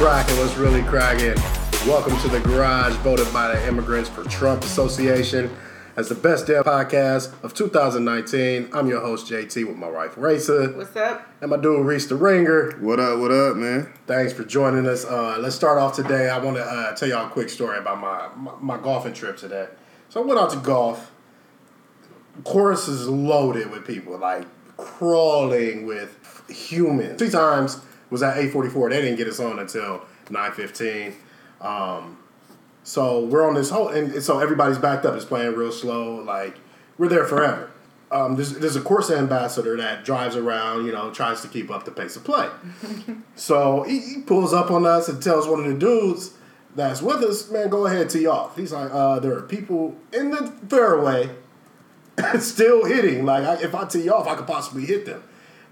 cracking? What's really cracking? Welcome to the garage, voted by the Immigrants for Trump Association as the best damn podcast of 2019. I'm your host JT with my wife Racer. What's up? and my dude Reese the Ringer. What up? What up, man? Thanks for joining us. Uh, let's start off today. I want to uh, tell y'all a quick story about my, my my golfing trip today. So I went out to golf. Course is loaded with people, like crawling with humans. Three times was at eight forty four. They didn't get us on until nine fifteen. Um, so we're on this whole, and so everybody's backed up. It's playing real slow. Like we're there forever. Um, there's, there's a course ambassador that drives around, you know, tries to keep up the pace of play. so he, he pulls up on us and tells one of the dudes that's with us, man, go ahead, tee off. He's like, uh, there are people in the fairway still hitting. Like, I, if I tee off, I could possibly hit them.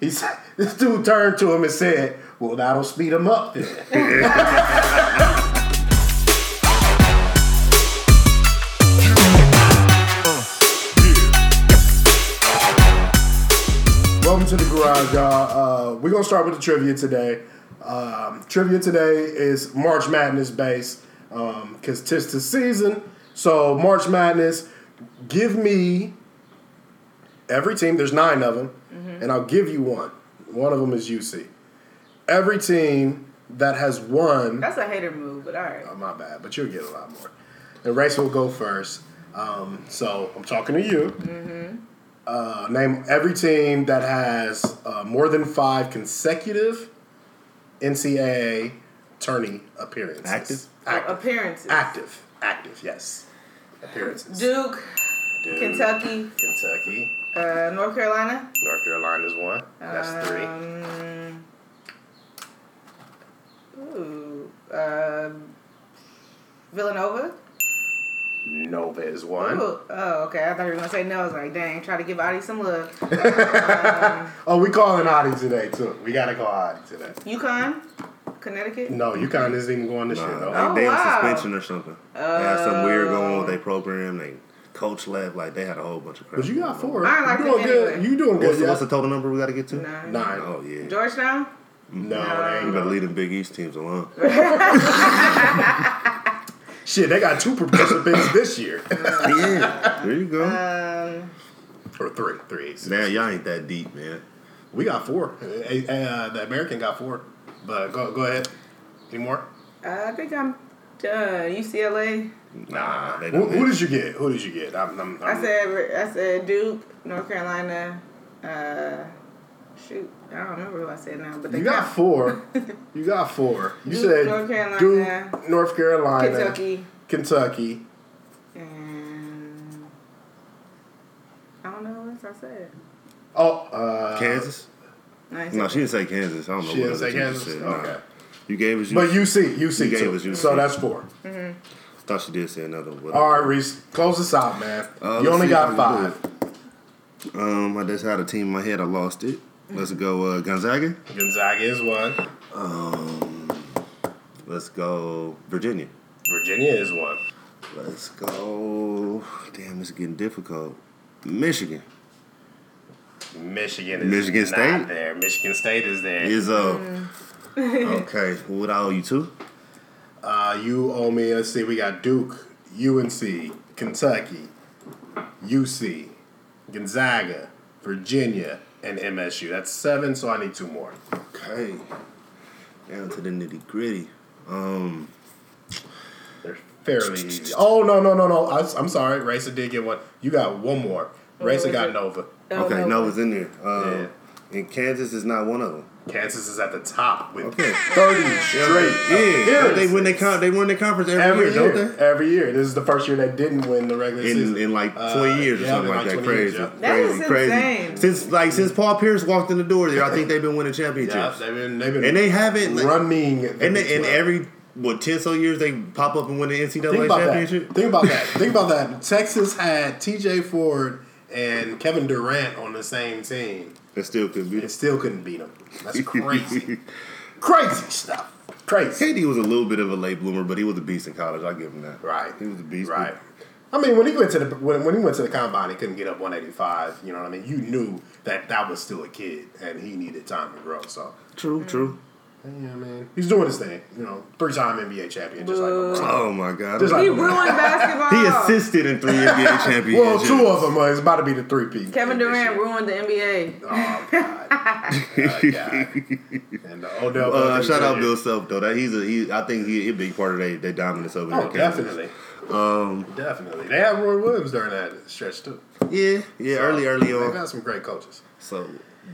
He said, this dude turned to him and said, well, that'll speed him up then. Welcome to the garage, y'all. Uh, we're gonna start with the trivia today. Um, trivia today is March Madness based because tis the season. So March Madness, give me every team. There's nine of them, and I'll give you one. One of them is UC. Every team that has won. That's a hater move, but all right. Oh, my bad, but you'll get a lot more. And Race will go first. Um, so I'm talking to you. Uh, name every team that has uh, more than five consecutive NCAA tourney appearances. Active? Active. Appearances. Active. Active, yes. Appearances. Duke, Duke, Kentucky, Kentucky. uh, North Carolina. North Carolina is one. That's three. Um, ooh, uh, Villanova. Nova is one. Ooh, oh, okay. I thought you were gonna say no. I was like, dang, try to give Adi some love. um, Oh, we calling Adi today, too. We got to call Adi today. UConn, Connecticut. No, UConn isn't even going this Nah, year, though. Oh, they, they wow. on suspension or something. they had something weird going on with Oh. their program. They coach left. Like they had a whole bunch of crap. But you got four. I like you doing good. anyway. You doing What's, good, the, what's the total number we got to get to? Nine. Nine. Oh yeah. Georgetown. No, No. they You ain't better going. leave them Big East teams alone. Shit, they got two participants this year. yeah. There you go. Um, or three. Three. man, y'all ain't that deep, man. We got four. Uh, uh, the American got four. But go, go ahead. Any more? I think I'm done. UCLA. Nah, they Who, don't. who did you get? Who did you get? I'm, I'm, I I'm- said I said Duke, North Carolina. Uh, shoot, I don't remember who I said now, but they You got count. four. You got four. You Duke, said North Carolina, Duke, North Carolina, Kentucky, Kentucky. and I don't know what else I said. Oh, uh, Kansas? Nice. No, she didn't say Kansas. I don't know She what didn't other say Kansas? said. Nah. Okay. You gave us. But you UC, UC You gave too. us UC. So that's four. thought she did say another one. All right, Reese, close us out, man. Uh, you only got five. do Um, I just had a team in my head. I lost it. Let's go uh, Gonzaga. Gonzaga is one. Um, let's go Virginia. Virginia is one. Let's go. Damn, this is getting difficult. Michigan Michigan is Michigan not State? there. Michigan State is there. is uh. okay, what I owe you two? Uh, you owe me. Let's see. We got Duke, UNC, Kentucky, UC, Gonzaga, Virginia, and MSU. That's seven. So I need two more. Okay, down to the nitty gritty. Um, They're fairly. Oh no no no no! I, am sorry. Racer did get one. You got one more. Racer got? Nova. Oh, okay, no. no, in there. Um, Yeah. And Kansas is not one of them. Kansas is at the top with Okay. thirty straight. Yeah, they win their appearances. con- they win their conference every, every year, year. don't they? Every year. This is the first year they didn't win the regular in, season. in like Uh, 20 years or yeah, something in like like that. 20 years, Crazy, yeah. Crazy, is crazy. insane. Since like since Paul Pierce walked in the door there, I think they've been winning yeah, championships. they've been they've been and they haven't. Like, running. the and Big they, and every what ten so years they pop up and win the NCAA Think about that. championship. Think about that. Think about that. Texas had T.J. Ford and Kevin Durant on the same team, They still could be. and still couldn't beat them. That's crazy. crazy stuff. Crazy. KD was a little bit of a late bloomer, but he was a beast in college. I give him that. Right. He was a beast. Right. I mean, when he went to the when, when he went to the combine, he couldn't get up 185. You know what I mean? You knew that that was still a kid, and he needed time to grow. So True. True. Yeah, man. He's doing his thing. You know, three time NBA champion, just like LeBron. Oh my god. Just like- He ruined basketball. he assisted in three NBA championships. Well, two of them uh, is about to be the three peat. Kevin Durant ruined the NBA. Oh God. Oh, God. And the Odell. Uh, shout out Bill Self though. That he's a he. I think he, he a big part of their, their dominance over Oh, there. definitely, Um, definitely. They had Roy Williams during that stretch too. yeah, yeah. early, early on. They on. got some great coaches. So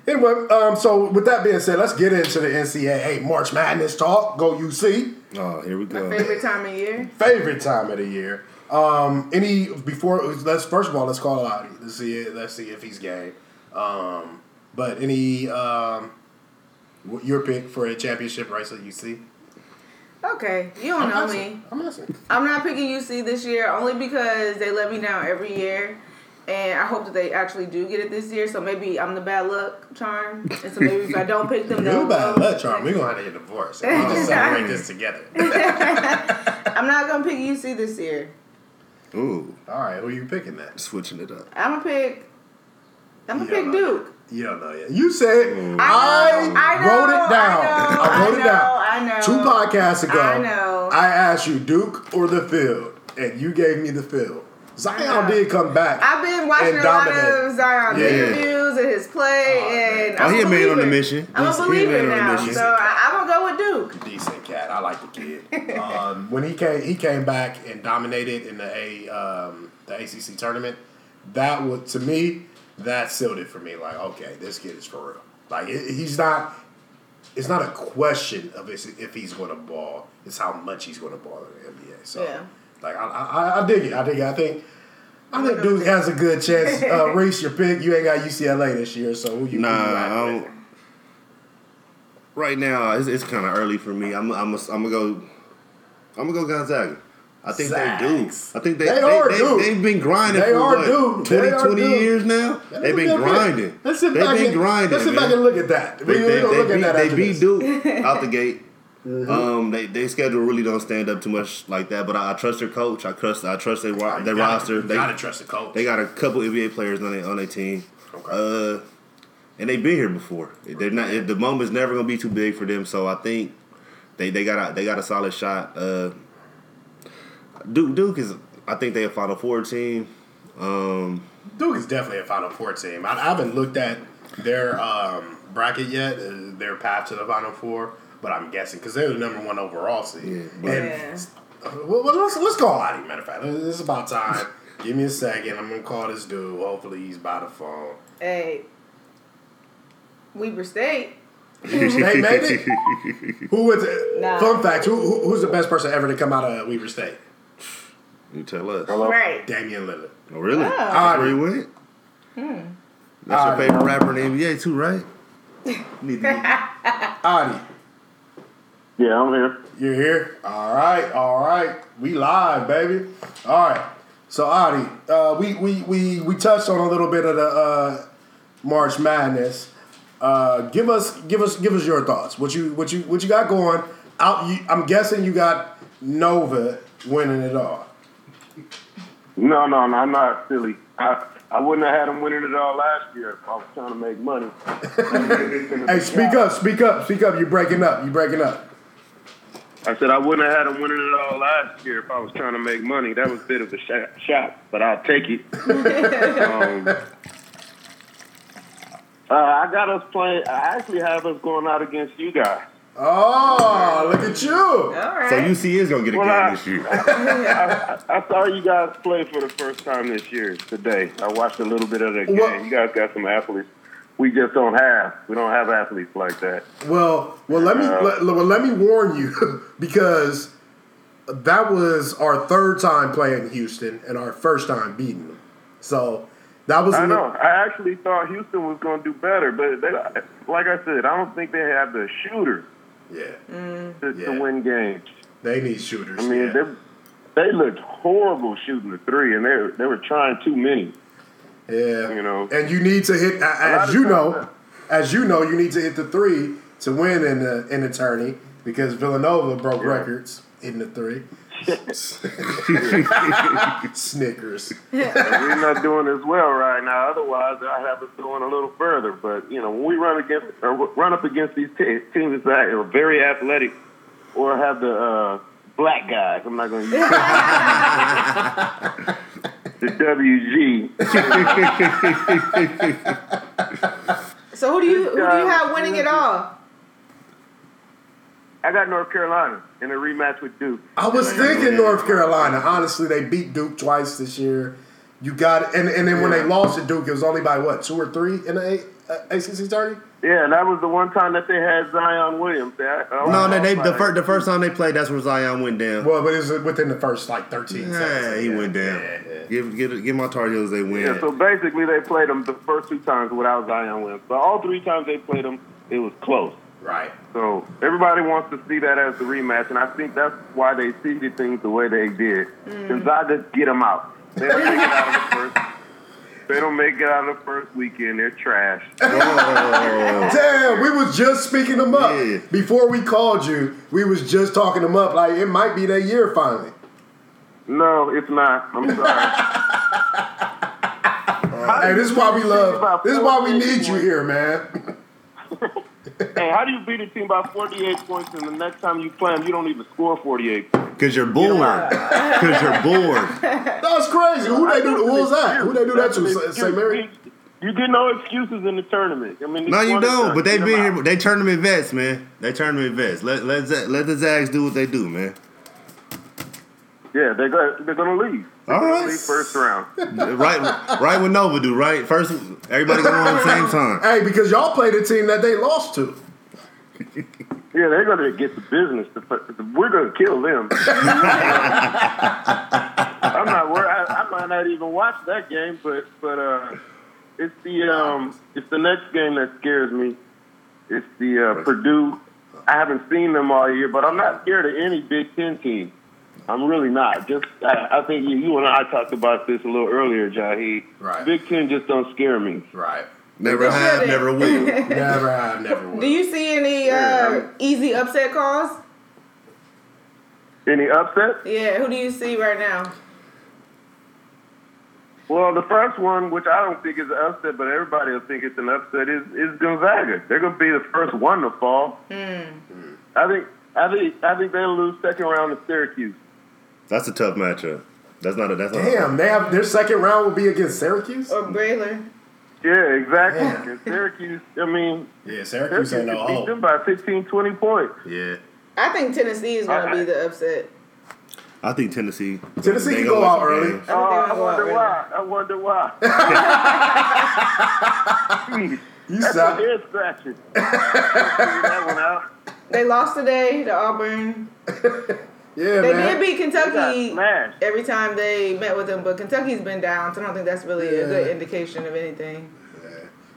Anyway, um, so with that being said, let's get into the NCAA March Madness talk. Go UC. oh, here we My go. favorite time of year. Favorite time of the year. Um, any before let's first of all let's call Lottie. Let's see it. Let's see if he's game. Um, but any um, your pick for a championship race at UC? Okay, you don't know me. I'm asking. I'm not picking UC this year only because they let me down every year. And I hope that they actually do get it this year. So maybe I'm the bad luck charm. And so maybe if I don't pick them, You they'll bad luck, charm. We're gonna have to get divorced. We just celebrate this together. I'm not gonna pick UC this year. Ooh, All right, who are you picking then? switching it up. I'm gonna pick. I'm gonna You pick know. Duke. You don't know yet. You said Mm. I, know, I know, wrote it down. I know, I wrote I it down. know, I know. Two podcasts ago, I know. I asked you Duke or the field, and you gave me the field. Zion know. did come back. I've been watching And a lot of Zion's Yeah. interviews and his play, Oh, and. Oh, I'm he a man on the mission. I'm He's- a he believer man on a now, mission. so I, I'm gonna go with Duke. Decent cat. I like the kid. um, when he came, he came back and dominated in the A um, the ACC tournament. That would to me that sealed it for me. Like, okay, this kid is for real. Like, it, he's not. It's not a question of if, if he's going to ball. It's how much he's going to ball in the NBA. So, Yeah. Like, I, I, I dig it. I dig it. I think. I think gonna Duke has a good chance. Uh, Reese, your pick. You ain't got UCLA this year, so who you? who you Nah, with? right now it's, it's kind of early for me. I'm I'm a, I'm gonna go. I'm gonna go Gonzaga. I think Zags. they do. I think they They they, are they, due. have been grinding They for are what, due. 20, They are 20 due. years now. They've been grinding. Let's sit They've back been and, grinding. Let's sit man. back and look at that. They, We, they, we're they look at beat, that they beat this. Duke out the gate. Um, they they schedule really don't stand up too much like that, but I, I trust their coach. I trust I trust their their gotta- roster. They gotta trust the coach. they got a couple NBA players on their on their team. Okay. Uh, and they've been here before. They're not. The moment's never gonna be too big for them. So I think they they got a they got a solid shot. Uh, Duke Duke is. I think they a Final Four team. Um, Duke is definitely a Final Four team. I, I haven't looked at their um, bracket yet, uh, their path to the Final Four, but I'm guessing because they're the number one overall seed. Yeah, but- and Yeah. uh, well, well, let's let's call Adi. Matter of fact, it's about time. Give me a second. I'm gonna call this dude. Hopefully, he's by the phone. Hey, Weber State. They made it. Who was it? Nah. Fun fact: who, who, who's the best person ever to come out of Weber State? you tell us. Right. Damian Lillard. Oh, really? Oh. That's where he went. That's All your right. favorite rapper in the NBA too, right? Need to get- Adi, Yeah, I'm here. you're here. All right, all right. We live, baby. All right. So Adi, uh, we, we we we touched on a little bit of the uh, March Madness. Uh, give us give us give us your thoughts. What you what you what you got going? Out. You, I'm guessing you got Nova winning it all. No, no, no, I'm not silly. I, I wouldn't have had him winning it all last year if I was trying to make money. Hey, speak up, speak up, speak up. You're breaking up. You're breaking up. I said I wouldn't have had him winning it all last year if I was trying to make money. That was a bit of a shot, shot but I'll take it. um, uh, I got us playing. I actually have us going out against you guys. Oh, look at you. All right. so UC is gonna get a Well, game I- this year. I, I saw you guys play for the first time this year today. I watched a little bit of that game. What- You guys got some athletes. We just don't have. We don't have athletes like that. Well, well, let me Uh, let, well, let me warn you because that was our third time playing Houston and our first time beating them. So that was I little- know. I actually thought Houston was going to do better, but they, like I said, I don't think they have the shooters yeah. to, Yeah. to win games. They need shooters. I mean, yeah. they they looked horrible shooting the three, and they they were trying too many. Yeah, you know. and you need to hit as you know, that- as you know, you need to hit the three to win in the in the tourney because Villanova broke Yeah. records in the three. Snickers. We're not doing as well right now. Otherwise, I have us going a little further. But you know, when we run against or run up against these te- teams that are very athletic or have the uh, black guys, I'm not going to use the WG. So who do you who do you have winning it all? I got North Carolina in a rematch with Duke. I was thinking North Carolina. Honestly, they beat Duke twice this year. You got and and then when they lost to Duke, it was only by what two or three in the A- uh, Uh, ACC tourney. Yeah, and that was the one time that they had Zion Williams. I- I- No, they, they the first the first time they played, that's where Zion went down. Well, but it was within the first like thirteen. Yeah, seconds. he went down. Yeah, yeah. Give give give my Tar Heels they win. Yeah, so basically they played them the first two times without Zion Williams, but all three times they played them, it was close. Right. So everybody wants to see that as the rematch, and I think that's why they seeded things the way they did. Mm. Gonzaga get them out. They don't it out of the first. They don't make it out of the first weekend. They're trash. Damn, we was just speaking them up Yeah. before we called you. We was just talking them up. Like it might be their year finally. No, it's not. I'm sorry. Hey, this is why we love. This is why we need you here, man. hey, how do you beat a team by 48 points, and the next time you play them, you don't even score 48 points? Cause you're bored. Cause you're bored. That's crazy. Who they do? Who was that? Who they do that to? St. Mary. You get no excuses in the tournament. I mean, No, you don't. But they Get been 'em here. out. They tournament vets, man. They tournament vets. Let let Z- let the Zags do what they do, man. Yeah, they're gonna they're gonna leave. They're All gonna right. leave first round. right, right. What Nova do, right? First, everybody going on the same time. Hey, because y'all played a team that they lost to. Yeah, they're gonna get the business. We're gonna kill them. I'm not worried. I, I might not even watch that game, but but uh, it's the um, it's the next game that scares me. It's the uh, Purdue. I haven't seen them all year, but I'm not scared of any Big Ten team. I'm really not. Just I, I think you, you and I talked about this a little earlier, Jahi. Right. Big Ten just don't scare me. Right. Never have, never will. Never have, never will. Do you see any uh, easy upset calls? Any upset? Yeah, who do you see right now? Well, the first one, which I don't think is an upset, but everybody will think it's an upset, is, is Gonzaga. They're going to be the first one to fall. I think I think I think they'll lose second round to Syracuse. That's a tough matchup. That's not a. That's not. Damn, they have their second round will be against Syracuse. Or Baylor? Yeah, exactly. Damn. Syracuse, I mean, Yeah, Syracuse Syracuse ain't no beat them hope. by 15, 20 points. Yeah, I think Tennessee is going to be the upset. I think Tennessee. Tennessee they can gonna go out early. games. I Oh, I they'll out wonder why. I wonder why. You That's a sound, head scratcher. Figure that one out. They lost today to Auburn. yeah, They man. did beat Kentucky every time they met with them, but Kentucky's been down, so I don't think that's really a good indication of anything.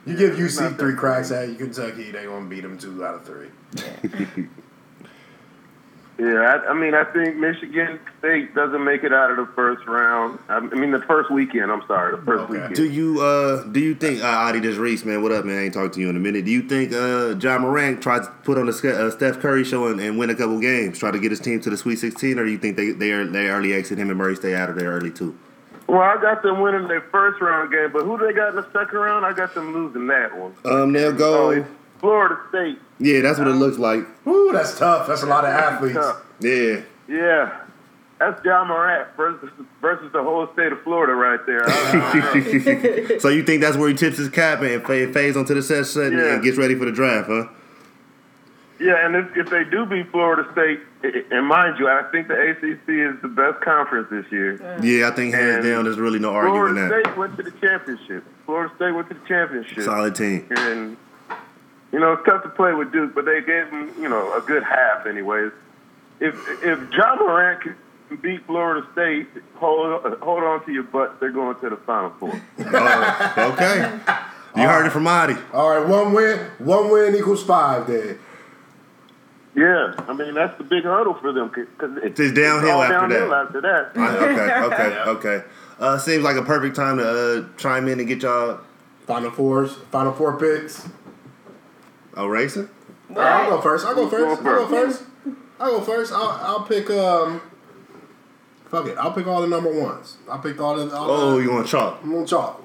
You give UC three cracks at Kentucky, they gonna beat them two out of three. Yeah, I, I mean, I think Michigan State doesn't make it out of the first round. I mean, the first weekend. I'm sorry, the first Okay. weekend. Do you uh do you think uh, Adi this Reese man? What up, man? I ain't talked to you in a minute. Do you think uh Ja Morant tried to put on a uh, Steph Curry show and, and win a couple games, try to get his team to the Sweet 16, or do you think they they are they early exit him and Murray stay out of there early too? Well, I got them winning their first round game, but who they got in the second round? I got them losing that one. Um, they'll Oh, go. it's Florida State. Yeah, that's what it looks like. Ooh, that's tough. That's a lot of athletes. Tough. Yeah. Yeah, that's Ja Morant versus versus the whole state of Florida right there. I- I- So you think that's where he tips his cap and fades onto the set set Yeah. and gets ready for the draft, huh? yeah, and if, if they do beat Florida State, and mind you, I think the ACC is the best conference this year. Yeah, I think hands And down, there's really no arguing that. Florida that. State went to the championship. Florida State went to the championship. Solid team. And you know, it's tough to play with Duke, but they gave him, you know, a good half anyways. If if Ja Morant can beat Florida State, hold hold on to your butts. They're going to the Final Four. Oh, okay. You heard it from Adi. All right, one win, one win equals five. Then Yeah, I mean that's the big hurdle for them because it's, It's downhill all after downhill that. after that. okay, okay, okay. Uh, seems like a perfect time to uh, chime in and get y'all final fours, final four picks. A racing. All right, I'll go first. I'll go first. I'll go first. I'll go first. I'll, I'll pick um Fuck it. I'll pick all the number ones. I picked all the. All Oh, the, you want chalk? I'm on chalk.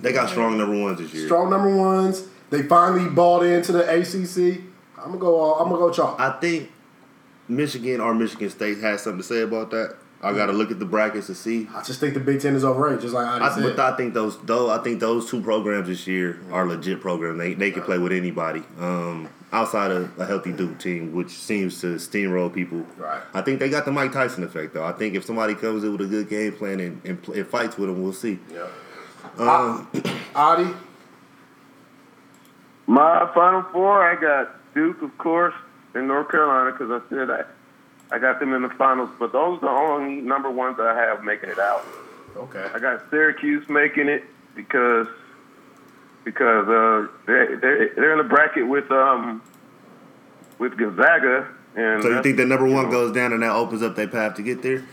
They got strong number ones this year. Strong number ones. They finally bought into the ACC. I'm gonna go. All, I'm gonna go chalk. I think Michigan or Michigan State has something to say about that. I got to look at the brackets to see. I just think the Big Ten is overrated, just like I I, said. but I think those though I think those two programs this year are legit programs. They they can play with anybody. Um, outside of a healthy Duke team, which seems to steamroll people. Right. I think they got the Mike Tyson effect though. I think if somebody comes in with a good game plan and and, pl- and fights with them, we'll see. yeah. Um, Adi, My final four, I got Duke, of course, and North Carolina because I said I, I got them in the finals. But those are the only number ones I have making it out. okay. I got Syracuse making it because because uh, they're, they're they're in the bracket with um with Gonzaga and so you think that number one know, goes down and that opens up their path to get there?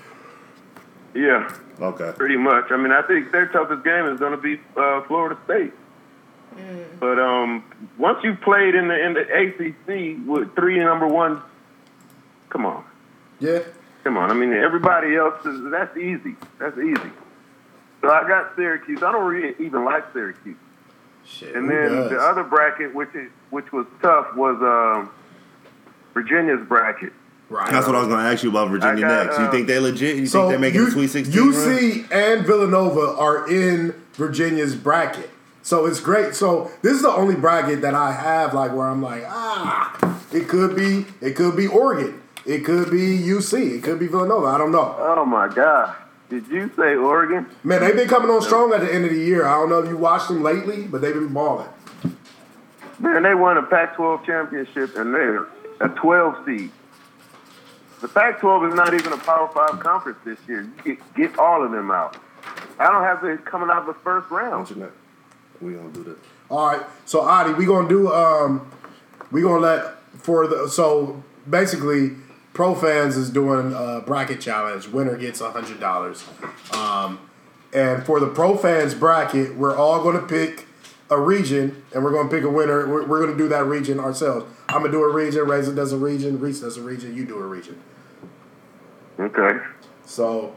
yeah Okay. pretty much. I mean I think their toughest game is going to be uh, Florida State. But um, once you've played in the in the ACC with three number ones, come on, Yeah. come on. I mean everybody else is that's easy. That's easy. So I got Syracuse. I don't really even like Syracuse. Shit. And then does? the other bracket, which is, which was tough, was um, Virginia's bracket. Right. That's what I was going to ask you about Virginia got, next. You uh, think they legit? You So think they're making U- a Sweet 16 run? UC and Villanova are in Virginia's bracket. So it's great. So this is the only bracket that I have like where I'm like, ah, it could be it could be Oregon. It could be UC. It could be Villanova. I don't know. Oh my God! Did you say Oregon? Man, they've been coming on strong at the end of the year. I don't know if you watched them lately, but they've been balling. Man, they won a Pac-12 championship and they're a 12 seed. The Pac-12 is not even a Power Five conference this year. You get, get all of them out. I don't have to coming out of the first round. We gonna do this. All right. So Adi, we gonna do um we gonna let for the so basically pro fans is doing a bracket challenge. Winner gets a hundred dollars. Um and for the pro fans bracket, we're all gonna pick a region and we're gonna pick a winner. We're, we're gonna do that region ourselves. I'm gonna do a region, Racer does a region, Reese does a region, you do a region. Okay. So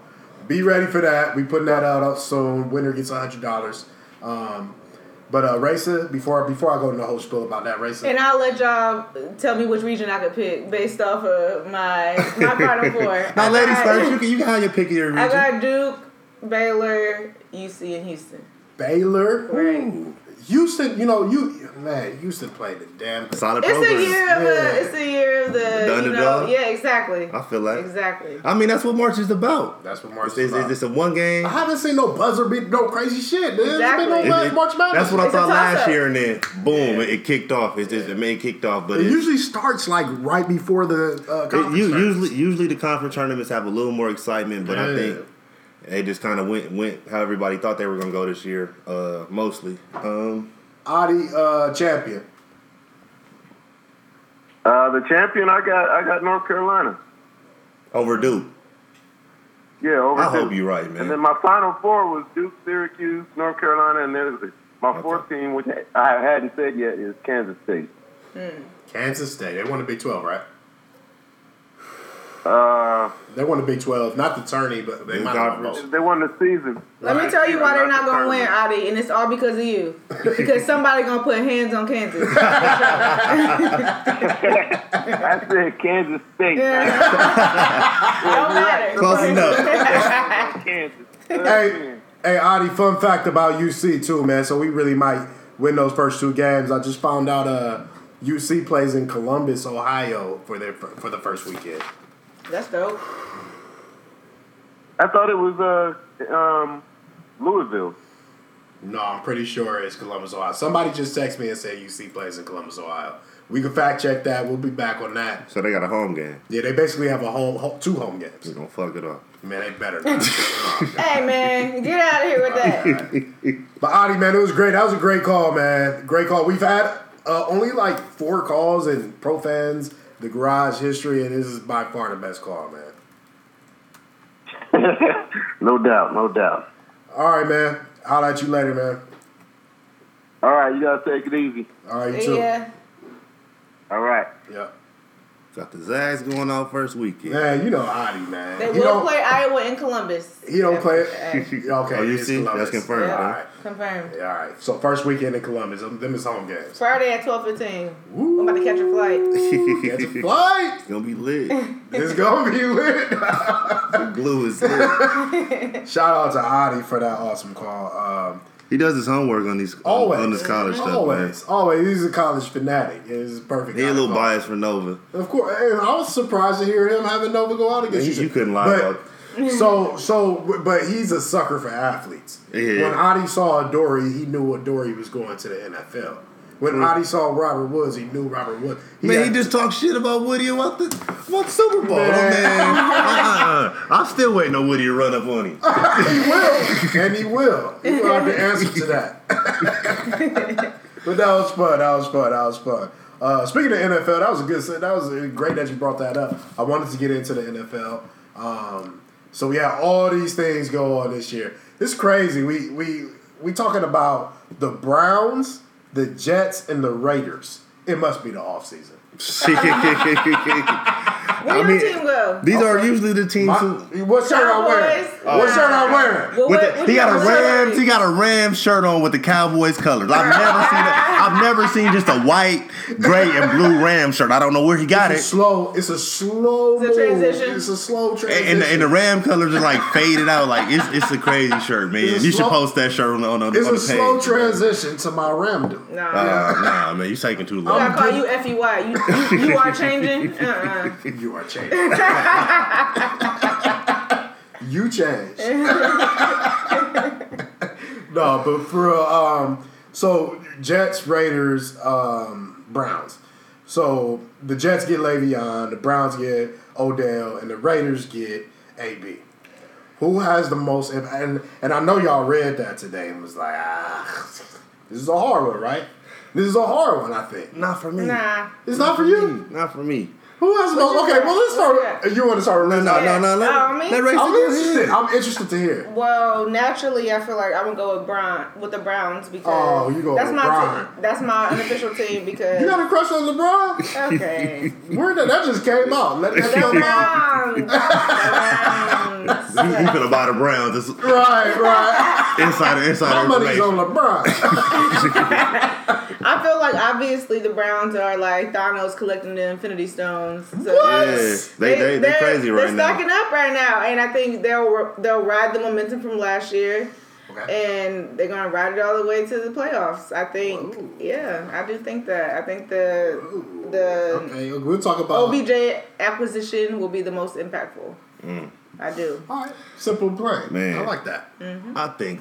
be ready for that. We putting that out up soon. Winner gets a hundred dollars. Um, but uh, Racer, before before I go into the whole spiel about that, Racer, And I'll let y'all tell me which region I could pick based off of my my final four. Now, ladies got- first. You can you can have your pick of your region. I got Duke, Baylor, UC, and Houston. Baylor, Right. Ooh. Houston. You know, you man, Houston played the damn. Thing. Solid It's program. a year of Yeah. the. It's a year of the. The you know, yeah, exactly. I feel like. Exactly. I mean, that's what March is about. That's what March Is, is is, about. is this a one game? I haven't seen no buzzer beat no crazy shit. There's Exactly. been no It- March it- March Madness. That's what I It's thought last year, and then boom, it, it kicked off. It's just, it made kicked off, but It usually starts like right before the uh, it, conference u- starts. usually usually the conference tournaments have a little more excitement, but I think they just kind of went went how everybody thought they were gonna go this year, uh, mostly. Um, Adi uh, champion. Uh, the champion, I got, I got North Carolina. overdue. Yeah, over I hope you're right, man. And then my final four was Duke, Syracuse, North Carolina, and then my Okay. fourth team, which I hadn't said yet, is Kansas State. Kansas State. They won the Big Twelve, right? Uh, They won the Big Twelve, not the tourney, but they Big might have won both. they won the season. Let me tell you why they're not Not gonna win, determined. Adi, and it's all because of you. Because somebody gonna put hands on Kansas. I said Kansas State. Don't matter. Close enough. Kansas. Hey, hey, Adi, fun fact about UC too, man. So we really might win those first two games. I just found out uh, UC plays in Columbus, Ohio for their for the first weekend. That's dope. I thought it was uh um Louisville. No, I'm pretty sure it's Columbus, Ohio. Somebody just texted me and said UC plays in Columbus, Ohio. We can fact check that. We'll be back on that. So they got a home game. Yeah, they basically have a home, home two home We're games. gonna fuck it up. Man, they better not. Hey man, get out of here with that. But Adi, man, it was great. That was a great call, man. Great call. We've had uh, only like four calls in Pro Fans, the Garage history, and this is by far the best car, man. no doubt, no doubt. All right, man. Holla at you later, man. All right, you gotta take it easy. All right, you too. Yeah. All right. Yeah. Got the Zags going out first weekend. Man, you know Adi, man. They he will don't, play Iowa in Columbus. He don't play. Okay, Oh, you see? Columbus. That's confirmed, Yeah. All huh? Confirmed. Yeah, all right. So first weekend in Columbus, them them is home games. Friday at twelve fifteen. I'm about to catch a flight. Catch a flight. It's gonna be lit. It's gonna be lit. the glue is lit. Shout out to Adi for that awesome call. Um, He does his homework on these always, on this college stuff, man. always, always. He's a college fanatic. It's perfect. He a little biased for Nova. Of course, and I was surprised to hear him having Nova go out against You, you. couldn't lie But- about. So, so, but he's a sucker for athletes. Yeah. When Adi saw Dory, he knew what Dory was going to the NFL. When mm. Adi saw Robert Woods, he knew Robert Woods. Man, had- he just talked shit about Woody about the the Super Bowl, Man. man. uh-uh. I'm still waiting on Woody to run up on him. he will, and he will. He will have the answer to that. but that was fun. That was fun. That was fun. Uh, speaking of NFL, that was a good. That was great that you brought that up. I wanted to get into the NFL. Um, so we had all these things go on this year. It's crazy. We we we talking about the Browns, the Jets, and the Raiders. It must be the off season. Where your mean, team go? These are usually the teams My, who. what shirt I'm wearing? Cowboys? What shirt I'm wearing? Well, what- the, what he got a gonna? Rams. He got a Rams shirt on with the Cowboys colors. I've never seen it. I've never seen just a white, gray, and blue Rams shirt. I don't know where he got It's it. slow. It's a slow It's a move. transition. It's a slow transition. And, and, the, and the Ram colors are like faded out. Like it's it's a crazy shirt, man. It's a You should post that shirt on the on the, it's on a the page. slow transition to my Ramdom. Nah. Uh, nah, man, you taking too long. I long. gotta call you FEY. You, you, you are changing? Uh-uh. You are changing. you changed. no, but for real, um, so Jets, Raiders, um, Browns. So the Jets get Le'Veon, the Browns get Odell, and the Raiders get AB. Who has the most? And and I know y'all read that today and was like, ah, this is a hard one, right? This is a hard one, I think. Not for me. Nah. It's not for you. Not for me. Who else the most? you Okay, well let's What start. You want to start with No, Lindsay? no, no. Let, Oh, me? let Ray I'm interested. I'm interested to hear. Well, naturally, I feel like I'm gonna go with Brown with the Browns because Oh, you go that's with my Brown. Te- that's my unofficial team because You got a crush on LeBron? okay. Where did that just came out? Let that The come out. Browns. The Browns. finna buy the Browns. It's Right, right. insider, My insider money's on information. LeBron. I feel like obviously the Browns are like Thanos collecting the Infinity Stones. So What? Yeah, they they they they're- crazy right they're now. stacking up right now, and I think they'll they'll ride the momentum from last year, Okay. and they're gonna ride it all the way to the playoffs. I think, Ooh. yeah, I do think that. I think the the Okay, we'll talk about. OBJ acquisition will be the most impactful. Mm. I do. All right, simple and. Man. I like that. I think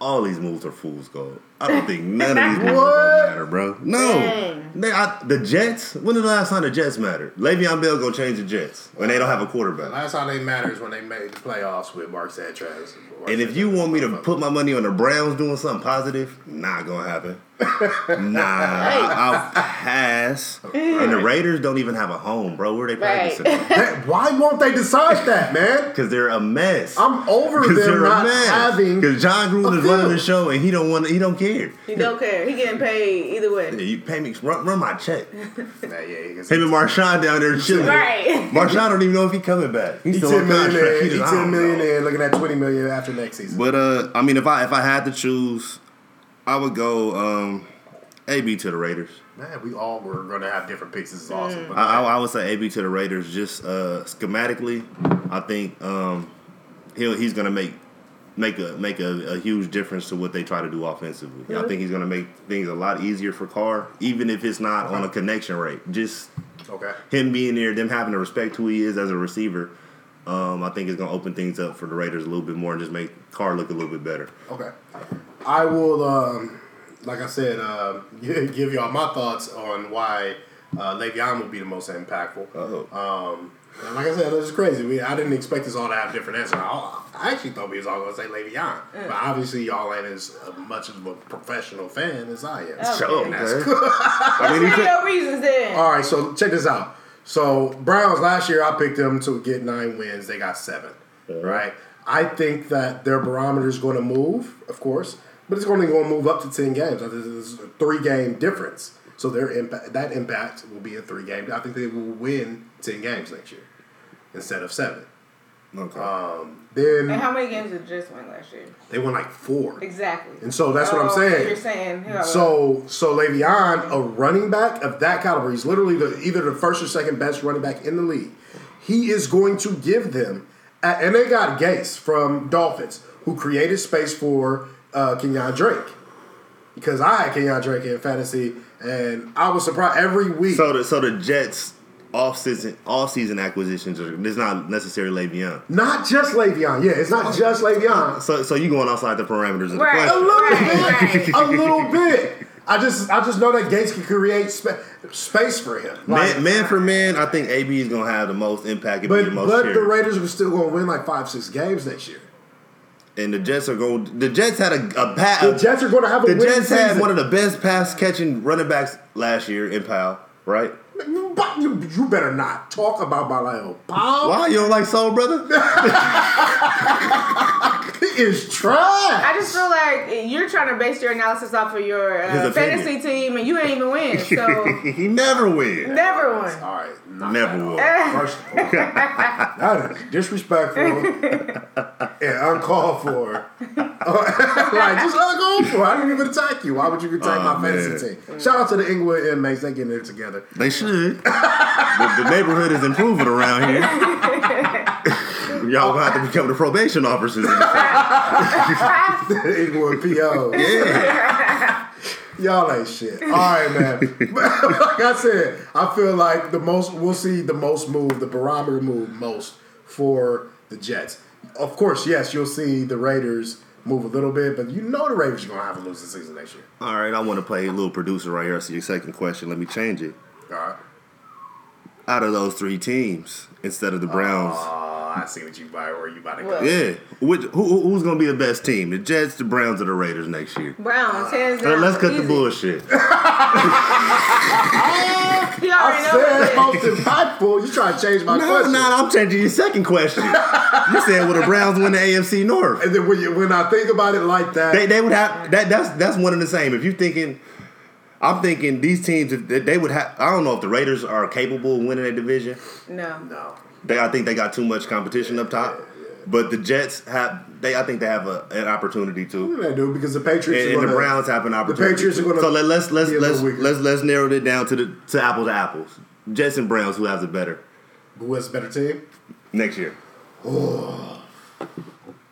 all these moves are fool's gold. I don't think none of these moves What? matter, bro. No, they, I, the Jets. When the last time the Jets mattered? Le'Veon Bell gonna change the Jets when they don't have a quarterback. The quarterback. last time they mattered is when they made the playoffs with Mark Sanchez. And if you want me to put my money on the Browns doing something positive, not gonna happen. Nah, I, will pass. And the Raiders don't even have a home, bro. Where they Right. practicing? That- why won't they decide that, man? Because they're a mess. I'm over Because them they're a not mess. having. Because Jon Gruden is running the show and he don't want. He don't care. He don't care. He getting paid either way. Yeah, way. You pay me, run, run my check. Yeah, yeah, because Him and Marshawn down there chilling. Right. Marshawn don't even know if he coming back. He's He still ten on million He He just, I ten don't million know. in. Looking at twenty million after next season. But uh, I mean, if I if I had to choose, I would go um, AB to the Raiders. Man, we all were going to have different picks. This is awesome. Mm. I, I, I would say AB to the Raiders. Just uh, schematically, I think um, he'll he's gonna make make a make a, a huge difference to what they try to do offensively. I think he's gonna make things a lot easier for Carr, even if it's not on a connection rate. Just okay. him being there, them having to respect who he is as a receiver. Um, I think it's gonna open things up for the Raiders a little bit more and just make Carr look a little bit better. Okay. I will, um, like I said, uh, give, give y'all my thoughts on why uh, Le'Veon will be the most impactful. Oh, Um, and like I said, this is crazy. We, I didn't expect us all to have different answers. I, I actually thought we was all going to say Le'Veon. But obviously, y'all ain't as uh, much of a professional fan as I am. Okay. Sure, And that's cool. I mean, he What could, your reasons then? All right, so check this out. So Browns last year, I picked them to get nine wins. They got 7 Right. I think that their barometer is going to move, of course, but it's only going to move up to ten games. I think It's a three game difference So their impact that impact will be a three game. I think they will win ten games next year instead of seven. Okay. Um, then And how many games did Jets win last year? they won like four. Exactly. And so that's what I'm Oh, so saying. You're saying yeah, So so Le'Veon, a running back of that caliber, he's literally the, either the first or second best running back in the league. He is going to give them, and they got Gase from Dolphins, who created space for uh, Kenyan Drake. Because I had Kenyan Drake in fantasy, and I was surprised every week. So the so the Jets off season all season acquisitions are it's not necessarily Le'Veon. not just Le'Veon, yeah, it's not just Le'Veon. So so you going outside the parameters of the Right. A question. little Right, bit, right. a little bit. I just, I just know that Gase can create spa- space for him. Like, Man, man for man, I think AB is gonna have the most impact and be But the most but the. Raiders are still going to win like five six games next year. And the Jets are going. The Jets had a a pass. The Jets are going to have a The Jets had season. one of the best pass catching running backs last year in Powell, right? You, you, you better not talk about Bilal. Paul Why you don't like Soul Brother? he is trash. I just feel like you're trying to base your analysis off of your uh, fantasy team, and you ain't even win. So he never wins. never wins. All right, knock Never will. off. First of all, that is disrespectful and uncalled for. like just uncalled for. I didn't even attack you. Why would you attack Oh, my fantasy team? Shout out to the Inglewood inmates. They getting it together. They should. The, the neighborhood is improving around here. Y'all gonna have to become the probation officers. Inglewood PO. yeah. Y'all ain't shit. All right, man. like I said, I feel like the most we'll see the most move, the barometer move most for the Jets. Of course, yes, you'll see the Raiders move a little bit, but you know the Raiders are gonna have a losing season next year. All right, I want to play a little producer right here. So your second question, let me change it. All right. Out of those three teams, instead of the Browns, Oh, I see what you buy where you about to go. Well- yeah, which who, who- who's gonna be the best team? The Jets, the Browns, or the Raiders next year? Browns, hands Uh, down. let's cut the Easy. bullshit. He I already knows said it. most impactful. You trying to change my No, question. no, I'm changing your second question. you said will the Browns win the AFC North? And then when you when I think about it like that, They, they would have that. That's that's one and the same. If you're thinking, I'm thinking these teams. If they, they would have. I don't know if the Raiders are capable of winning a division. No. no. They, I think they got too much competition up top. But the Jets have. They, I think they have a, an opportunity to. What do they do? Because the Patriots And, are and the gonna- Browns have an opportunity. The Patriots are to. gonna so let, let's let's let's let's let's narrow it down to the to apples to apples. Jets and Browns, who has it better Who has a better team? next year?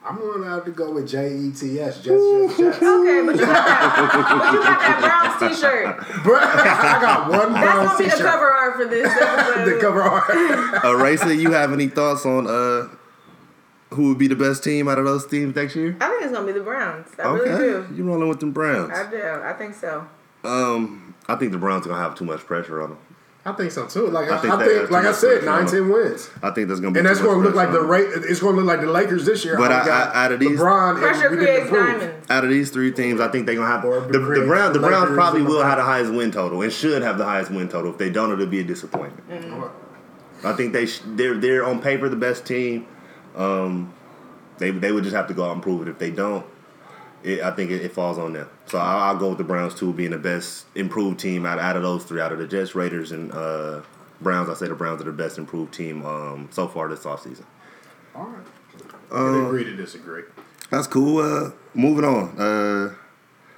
I'm gonna have to go with J E T S. Jets, Jets, Jets. Okay, but you got that. but you got that Browns T-shirt. Bro, I got one Brown T. Shirt. That's Browns gonna be the t-shirt. cover art for this episode. the cover art. Uh, Racer, you have any thoughts on uh who would be the best team out of those teams next year? I think it's gonna be the Browns. I okay, really do. you rolling with them Browns. I do. I think so. Um, I think the Browns are gonna have too much pressure on them. I think so too. Like I, I think I think, like I said, pressure nine, ten wins, I think that's gonna be and that's going to look like the on them. Ra- It's going to look like the Lakers this year. But I- got I- out of these- LeBron, Pressure creates diamonds. Out of these three teams, I think they're gonna have Or the, the create Browns. The the Browns probably will have the highest win total and should have the highest win total. If they don't, it'll be a disappointment. I think they sh- they're they're on paper the best team. Um, they they would just have to go out and prove it. If they don't, it, I think it, it falls on them. So I'll, I'll go with the Browns too, being the best improved team out, out of those three, out of the Jets, Raiders, and uh, Browns. I say the Browns are the best improved team um, so far this offseason. All right. Can agree to disagree. That's cool. Uh, moving on. Uh,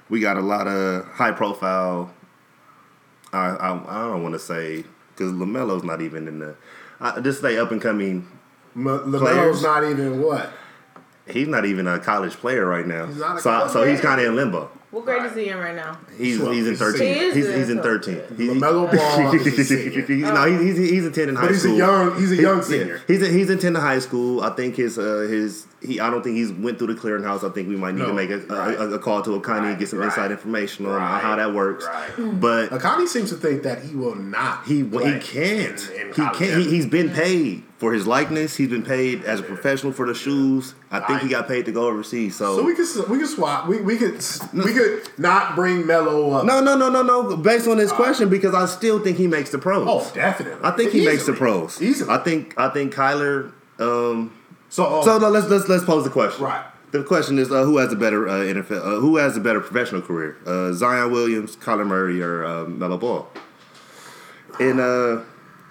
we got a lot of high profile. I I, I don't want to say because LaMelo's not even in the. I just say up and coming. M- LaMelo's Players. not even what. He's not even a college player right now. He's not a so college so he's kind of in limbo. What grade is he in right now? He's Well, he's in thirteen. senior. He's, he's in thirteen. He's, LaMelo Ball is a senior. He's- no, he's, he's he's attending high But he's a young- he's a He- young yeah, senior. he's a, he's attending high school. I think his uh, his he. I don't think he's went through the clearinghouse. I think we might need to make a, right. a, a call to Akani Connie and get some Right, inside information on Right, how that works. right. But Akani seems to think that he will not. he play he can't. in- in he can't. He, he's been paid for his likeness. He's been paid as a professional for the shoes. I think he got paid to go overseas. So, So we could we could swap. We we could we could not bring Melo up. no, no, no, no, no. Based on his question, because I still think he makes the pros. Oh, definitely. I think he makes the pros. Easily. I think I think Kyler. Um, so oh, so no, let's let's let's pose the question. right. The question is, uh, who has a better uh, NFL? Uh, who has a better professional career? Uh, Zion Williams, Kyler Murray, or uh, Melo Ball? And uh,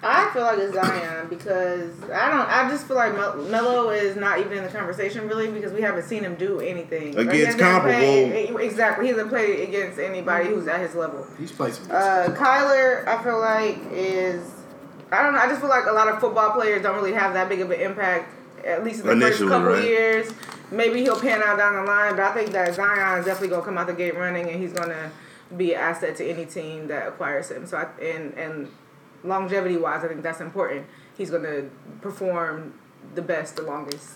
I feel like it's Zion because I don't. I just feel like Mel- Melo is not even in the conversation really because we haven't seen him do anything Against hasn't played- exactly, he hasn't played against anybody who's at his level. He's played some. Uh, Kyler, I feel like is. I don't know. I just feel like a lot of football players don't really have that big of an impact. At least in the Initially, first couple right. years. Maybe he'll pan out down the line, but I think that Zion is definitely gonna come out the gate running, and he's gonna be an asset to any team that acquires him. So I, and and longevity wise, I think that's important. He's gonna perform the best, the longest.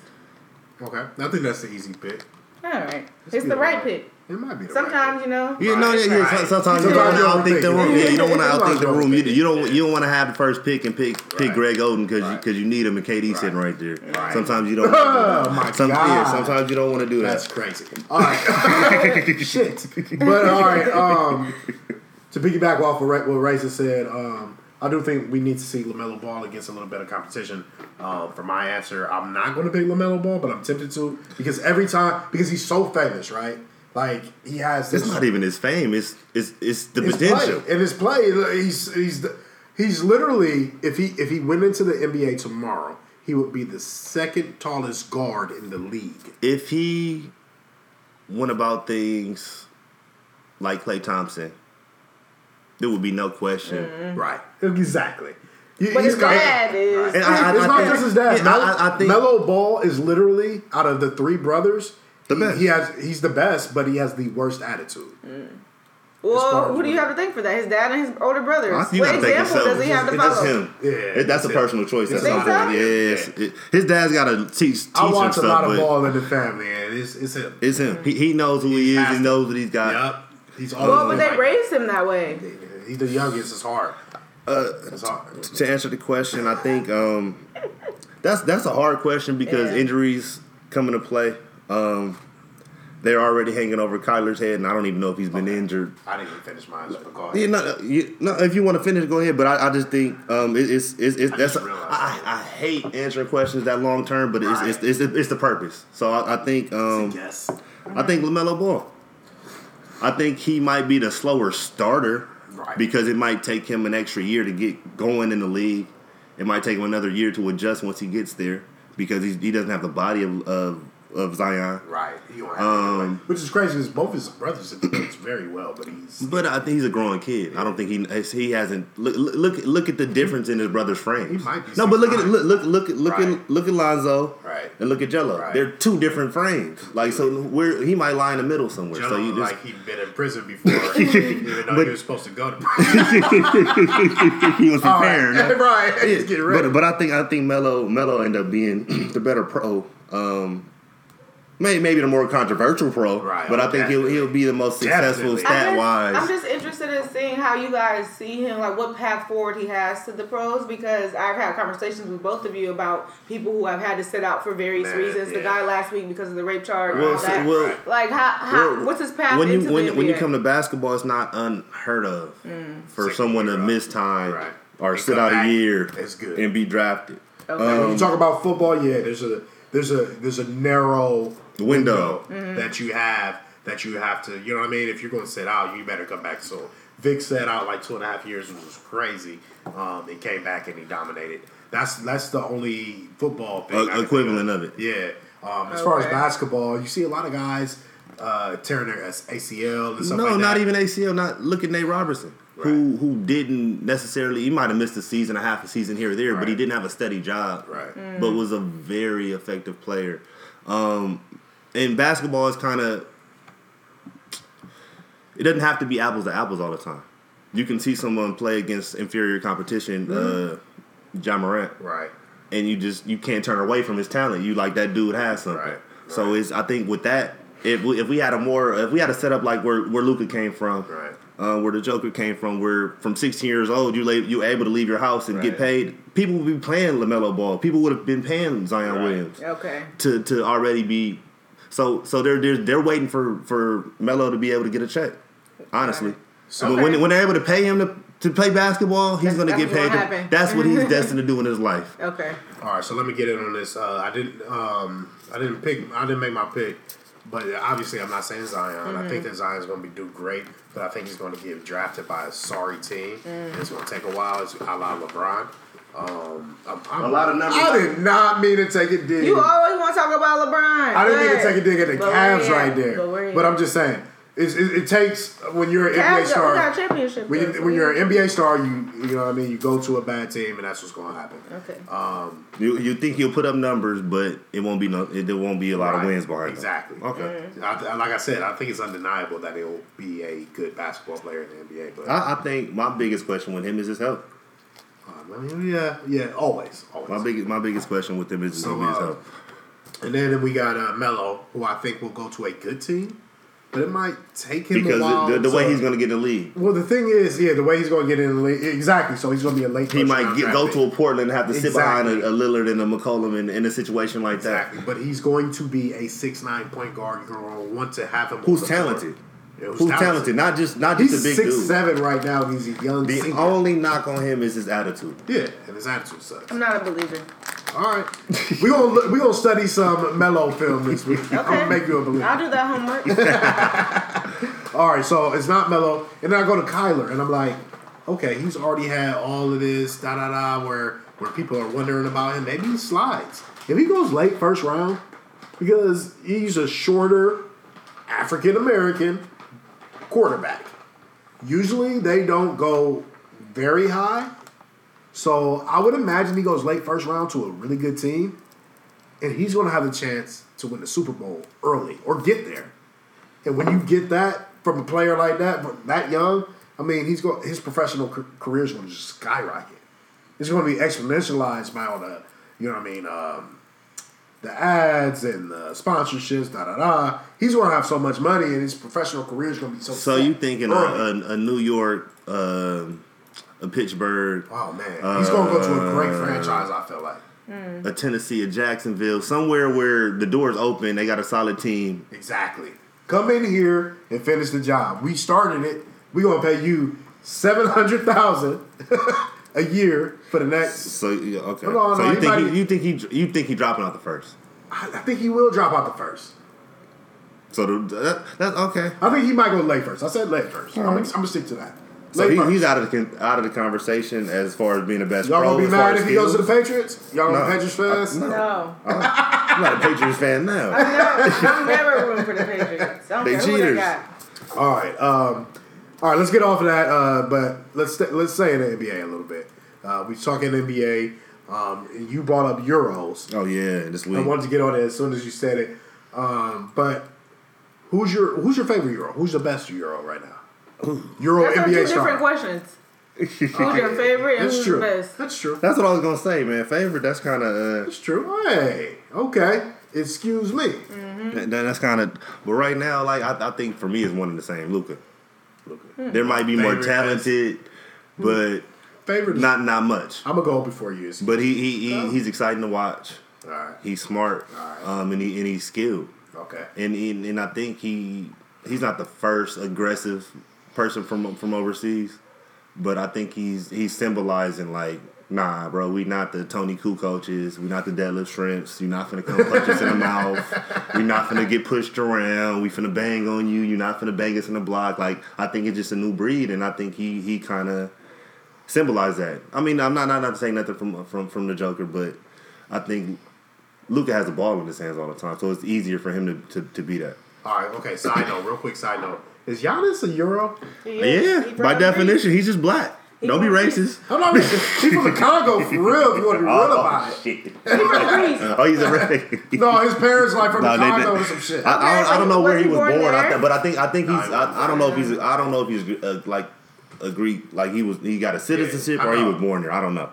okay, I think that's the easy pick. All right, Let's it's be the right right. pick. It might be the Sometimes you know. yeah, no, yeah, yeah. Right. so- Sometimes you don't you outthink the room. Yeah, you don't want to outthink the room. You, you don't you don't want to have the first pick and pick pick Right. Greg Oden because Right. because you, need him and KD sitting right there. Right. Sometimes you don't. Oh, my some, God. Yeah, sometimes you don't want to do That's that. crazy. All right, shit. But all right, um, to piggyback off of what Razor said, um, I do think we need to see LaMelo Ball against a little better competition. Uh, for my answer, I'm not going to pick LaMelo Ball, but I'm tempted to because every time because he's so famous, right? Like he has this. It's not even his fame. It's it's it's the his potential. play. And his play, he's he's the, he's literally if he if he went into the NBA tomorrow, he would be the second tallest guard in the league. If he went about things like Klay Thompson, there would be no question. Mm-hmm. Right. Exactly. He-. But he's his got- dad is. And I- I- it's I not think- just his dad. yeah, Melo, I- I think- Melo Ball is literally out of the three brothers. The he- best. He has he's the best, but he has the worst attitude. Mm. As far Well, as who do you have to thank for that? His dad and his older brothers. I think you what gotta think example yourself. does he have to It's just him. Yeah, It- that's that's a it. personal choice. That's Think not so? yes. It- his dad's got to teach teach I him watch a stuff, lot of ball in the family, and it's it's him. it's him. He, he knows who he is. He knows what he's got. Yep. He's Well, but they like- raised him that way. He's the youngest. It's hard. Uh, It's hard. to answer the question, I think um, that's that's a hard question because Yeah. injuries come into play. Um, they're already hanging over Kyler's head, and I don't even know if he's been injured. I didn't even finish mine. So Yeah, ahead. no, you, no. If you want to finish, go ahead. But I, I just think um, it, it's it's, it's I that's just realized I, I hate answering questions that long term, but it's, it's, it's it's the purpose. So I, I think um, Yes. I think LaMelo Ball. I think he might be the slower starter Right. because it might take him an extra year to get going in the league. It might take him another year to adjust once he gets there because he doesn't have the body of of, of Zion. Right. He don't have Um, to do it. Which is crazy because both his brothers have done very well, but he's But I think he's a growing kid. I don't think he he hasn't look look look, look at the difference in his brother's frames. He might be no, but look at look look look at look Right. at look at Lonzo Right. and look at Gelo. Right. They're two different frames. Like so, where he might lie in the middle somewhere. Gelo so you just like he'd been in prison before, even though But- he was supposed to go to prison. he was preparing. right, right. Yeah, He's getting ready. But but I think I think Melo Melo ended up being the better pro. Um, maybe maybe the more controversial pro. Right, But I think he'll he'll be the most successful Definitely. I stat guess wise. I'm just interested in seeing how you guys see him, like what path forward he has to the pros, because I've had conversations with both of you about people who have had to sit out for various Man, reasons. The guy last week because of the rape charge. Well, so- well- like how, how Well, what's his path when you into when, the when you come to basketball, it's not unheard of for Second someone to miss time Right. or And sit out back. a year It's good. and be drafted. Okay. when Um, you talk about football, yeah, there's a there's a there's a narrow The window. Mm-hmm. that you have that you have to you know what I mean. If you're going to sit out, you better come back. So Vic sat out like two and a half years, which was crazy. Um, he came back and he dominated. That's that's the only football thing Uh, I can think equivalent of it. Yeah. Um, as far as basketball, you see a lot of guys uh, tearing their ACL and stuff No, like that. not even ACL. Not look at Nate Robertson, who who didn't necessarily. He might have missed a season, a half a season here or there, but he didn't have a steady job. Right. Mm. But was a very effective player. Um, and basketball is kind of. It doesn't have to be apples to apples all the time. You can see someone play against inferior competition, uh, Ja Morant, Right. and you just you can't turn away from his talent. You like that dude has something. Right, So it's I think with that, if we, if we had a more if we had a setup like where where Luka came from, Right. uh, where the Joker came from, where from 16 years old you la- you able to leave your house and Right. get paid. People would be playing LaMelo Ball. People would have been paying Zion Right. Williams okay. to to already be. So so they're they're, they're waiting for for Melo to be able to get a check. Honestly. So- but when, when they're able to pay him to, to play basketball, he's That's- going to that's get paid. to- that's what he's destined to do in his life. Okay. All right, so let me get in on this. Uh, I didn't. Um, I didn't pick. I didn't make my pick, but obviously I'm not saying Zion. I think that Zion's going to be do great, but I think he's going to get drafted by a sorry team. And it's going to take a while. It's a la LeBron. Um, I'm, I'm, A lot of numbers- I did not mean to take a dig. You always want to talk about LeBron. I didn't mean to take a dig at the But Cavs right there. But, But? I'm just saying, it's, it, it takes when you're an Cavs NBA got- we star. got championship. When, you, when you're an NBA star, you you know what I mean. You go to a bad team, and that's what's going to happen. Okay. Um, You you think you'll put up numbers, but it won't be no. It, there won't be a lot of wins behind him. Exactly. Okay. I, I- like I said, I think it's undeniable that he'll be a good basketball player in the NBA. But I, I think my biggest question with him is his health. I mean, yeah, yeah, always, always. My biggest my biggest question with him is So, uh, health. and then we got uh, Melo, who I think will go to a good team, but it might take him a Because while. the, the way to- he's going to get in the league, Well, the thing is, yeah, the way he's going to get in the league, exactly. So he's going to be a late. he might get, go to a Portland and have to sit behind a, a Lillard and a McCollum in, in a situation like that. Exactly, that. but he's going to be a six nine point guard. You're going to want to have him. Who's talented. floor. Talented? Yeah, Who's talented? Not just not just He's a big six dude. seven right now. He's a young The senior. only knock on him is his attitude. yeah, and his attitude sucks. I'm not a believer. All right, we gonna we gonna study some Melo film this week. I'm Okay. gonna make you a believer. I'll do that homework. All right, so it's not Melo, and then I go to Kyler, and I'm like, okay, he's already had all of this da da da, where where people are wondering about him. Maybe he slides if he goes late first round because he's a shorter African American quarterback. Usually they don't go very high, so I would imagine he goes late first round to a really good team, and he's going to have the chance to win the Super Bowl early or get there. And when you get that from a player like that, that young, I mean, he's going his professional ca- career is going to just skyrocket. It's going to be exponentialized by all the, you know what I mean, um, the ads and the sponsorships, da da da. He's going to have so much money, and his professional career is going to be so. So you thinking a, a, a New York, um, a Pittsburgh, Oh man, he's going to go to a great Uh, franchise. I feel like a Tennessee, a Jacksonville, somewhere where the doors open, they got a solid team. exactly. Come in here and finish the job. We started it. We gonna pay you seven hundred thousand a year for the next. So yeah, okay. No, no, so you he think he, you think he you think he dropping out the first? I, I think he will drop out the first. So the, that, that's okay. I think he might go late first. I said late 1st I'm, gonna, I'm gonna stick to that. So he, he's out of the out of the conversation as far as being the best. Y'all pro, gonna be as mad if he goes to the. Patriots? Y'all gonna No. Patriots fans? No. No. I'm not a Patriots fan now. I'm, I'm never rooting for the Patriots. I don't They care who they cheaters. got. All right, um, all right. Let's get off of that. Uh, but let's st- let's stay in the NBA a little bit. Uh, we talking NBA. Um, and you brought up Euros. Oh yeah, this I wanted to get on it as soon as you said it. Um, but who's your who's your favorite Euro? Who's the best Euro right now? Euro That's are two NBA different questions. Who's your favorite and That's who's true. the best? That's true. That's what I was gonna say, man. Favorite. That's kind of uh, That's true. Hey, okay. Excuse me. that, that's kind of. But right now, like I, I think for me, it's one and the same. Luka. There might be more Favorite, talented, but Favorite. not not much. I'm gonna go before you. But he, he, he he's exciting to watch. All right. He's smart, Alright. um, and he and he's skilled. Okay. and and, and I think he he's not the first aggressive person from from overseas, but I think he's he's symbolizing like, nah, bro, we not the Toni Kukočes, we not the Detlef Schrempfs. You're not gonna come punch us in the mouth. We're not gonna get pushed around. We finna bang on you. You're not finna bang us in the block. Like I think it's just a new breed, and I think he he kind of symbolized that. I mean, I'm not not not saying nothing from from from the Joker, but I think. Luka has the ball in his hands all the time, so it's easier for him to, to, to be that. All right. Okay. Side note. Real quick. Side note. Is Giannis a Euro? Yeah, he by definition, he's just black. Don't be racist. I'm not. He's from the Congo for real. If you want to be real about it. shit. Greece. He from Greece. Oh, he's a red. No, his parents like from No, the they Congo or some shit. I, I, don't, I don't know Was where he he was born born, I there? th- but I think I think he's. Nah, I, I don't know if he's. I don't know if he's uh, like a Greek. Like he was. He got a citizenship I or he was born there. I don't know.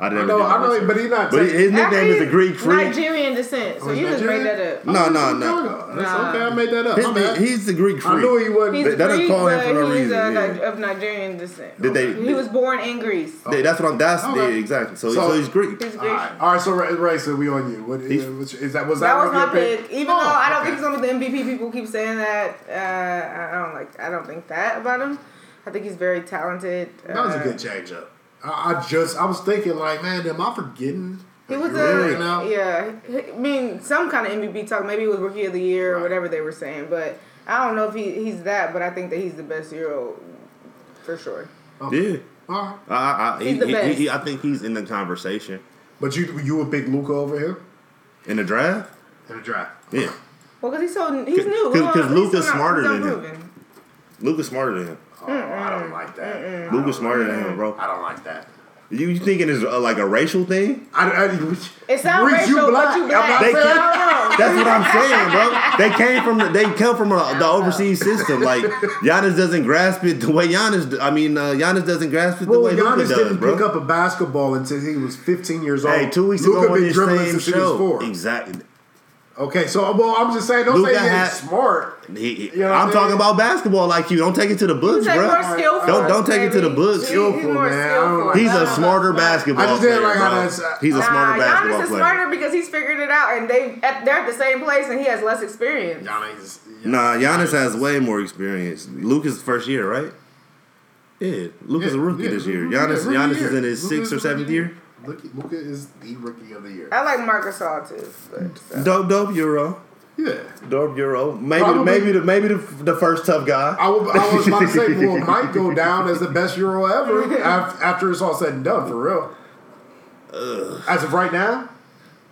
I I didn't. know. I know. But he's not. But his nickname is a Greek freak. Nigerian descent, so Oh, he's you just made that up. No, no, He's no. That's Nah. okay. I made that up. His My he's the Greek freak. I freak. knew he wasn't. He's They- they don't Greek, call him for no he's reason, yeah. Of Nigerian descent. Did they? He was born in Greece. they- that's what I'm. That's Okay. yeah, exactly. So, So- so he's Greek. He's Greek. All right. So Ray, Ray so we on you. What He's- which, is that? Was that, That was my pick. Even Oh, though I don't think he's gonna be the MVP, people keep saying that. Uh, I don't like. I don't think that about him. I think he's very talented. That was a Uh, good change up. I, I just I was thinking like, man, am I forgetting He was Really a now? yeah. I mean, some kind of MVP talk. Maybe it was Rookie of the Year or whatever they were saying. But I don't know if he, he's that. But I think that he's the best Euro for sure. Yeah. All right. I, I, I, He's he, the best. he- I think he's in the conversation But you you would pick Luka over him in the draft. in the draft. Yeah, Well, because he's so he's new. 'Cause- 'cause He's Luka's still not- smarter he's than him. unproven. Luka's smarter than him. Oh, I don't like that. I Luka's don't smarter than him, bro. I don't like that. You, you thinking it's uh, like a racial thing? I, I, It's not Reese, racial, but you black. They saying- That's what I'm saying, bro. They came from the, they come from a, the overseas system. Like Giannis doesn't grasp it the way Giannis. I mean, uh, Giannis doesn't grasp it the Well, way Luka Giannis does, didn't bro. pick up a basketball until he was 15 years old. hey, two weeks Luka ago on been this same since he was show, four. exactly. Okay, so well, I'm just saying, don't Luka say he's had- smart. He, he- You know I'm talking mean? about basketball like you. Don't take it to the books, He's bro. more. Don't don't take it to the maybe. books. He's Skillful, more man. I skillful. He's a smarter basketball I just didn't player, like how bro. that's- uh, He's a Nah, smarter basketball Giannis is player. smarter because he's figured it out, and they at, they're at the same place, and he has less experience. Giannis, Nah, Giannis has way more experience. Luka's first year, right? Yeah, Luka's a rookie this year. Giannis, Giannis is in his sixth or seventh year. Luka, Luka is the rookie of the year. I like Marcus Gasol too. But, so. Dope, dope Euro, Yeah. dope Euro. Maybe, Probably- maybe, the, maybe the, the first tough guy. I, would, I was about to say, well, it might go down as the best Euro ever af- after it's all said and done, for real. As of right now,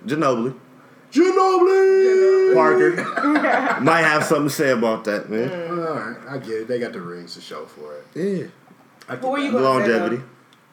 Ginobili, Ginobili. Parker might have something to say about that, man. All right, I get it. They got the rings to show for it. Yeah, I get Who are you that. gonna say, longevity.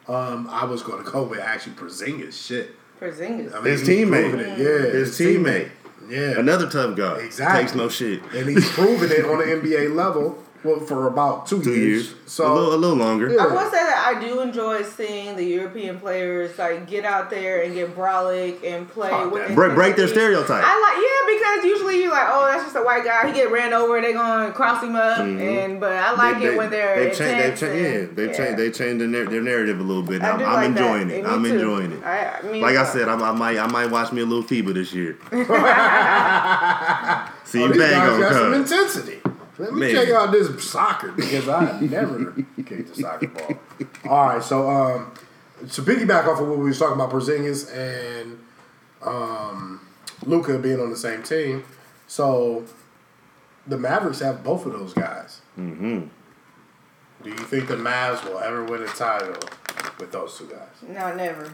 Um, I was going to go with actually Porzingis. Shit. Porzingis. I His teammate. proven. Yeah, His teammate. Yeah, Another tough guy. Exactly. Takes no shit. and he's proven it on the NBA level. Well, for about two, Two years. So a little, a little longer. Yeah. I will say that I do enjoy seeing the European players like get out there and get brolic and play Fuck with. Break, break their intensity. stereotype. I like yeah because usually you're like oh that's just a white guy he get ran over they gonna cross him up and but I like Mm-hmm. They- it they- when they're they've changed. They've intense changed. Yeah, they've yeah. changed. They changed their, their narrative a little bit. I I'm, do I'm like enjoying that. it. Me I'm too. enjoying it. I, I mean, Like I said, I'm, I might I might watch me a little FIBA this year. See Oh, you these bang guys on got some intensity. Let me Man. check out this soccer because I never kicked a soccer ball. All right, so um, to piggyback off of what we was talking about, Porzingis and um, Luka being on the same team, so the Mavericks have both of those guys. Mm-hmm. Do you think the Mavs will ever win a title with those two guys? no never Ooh.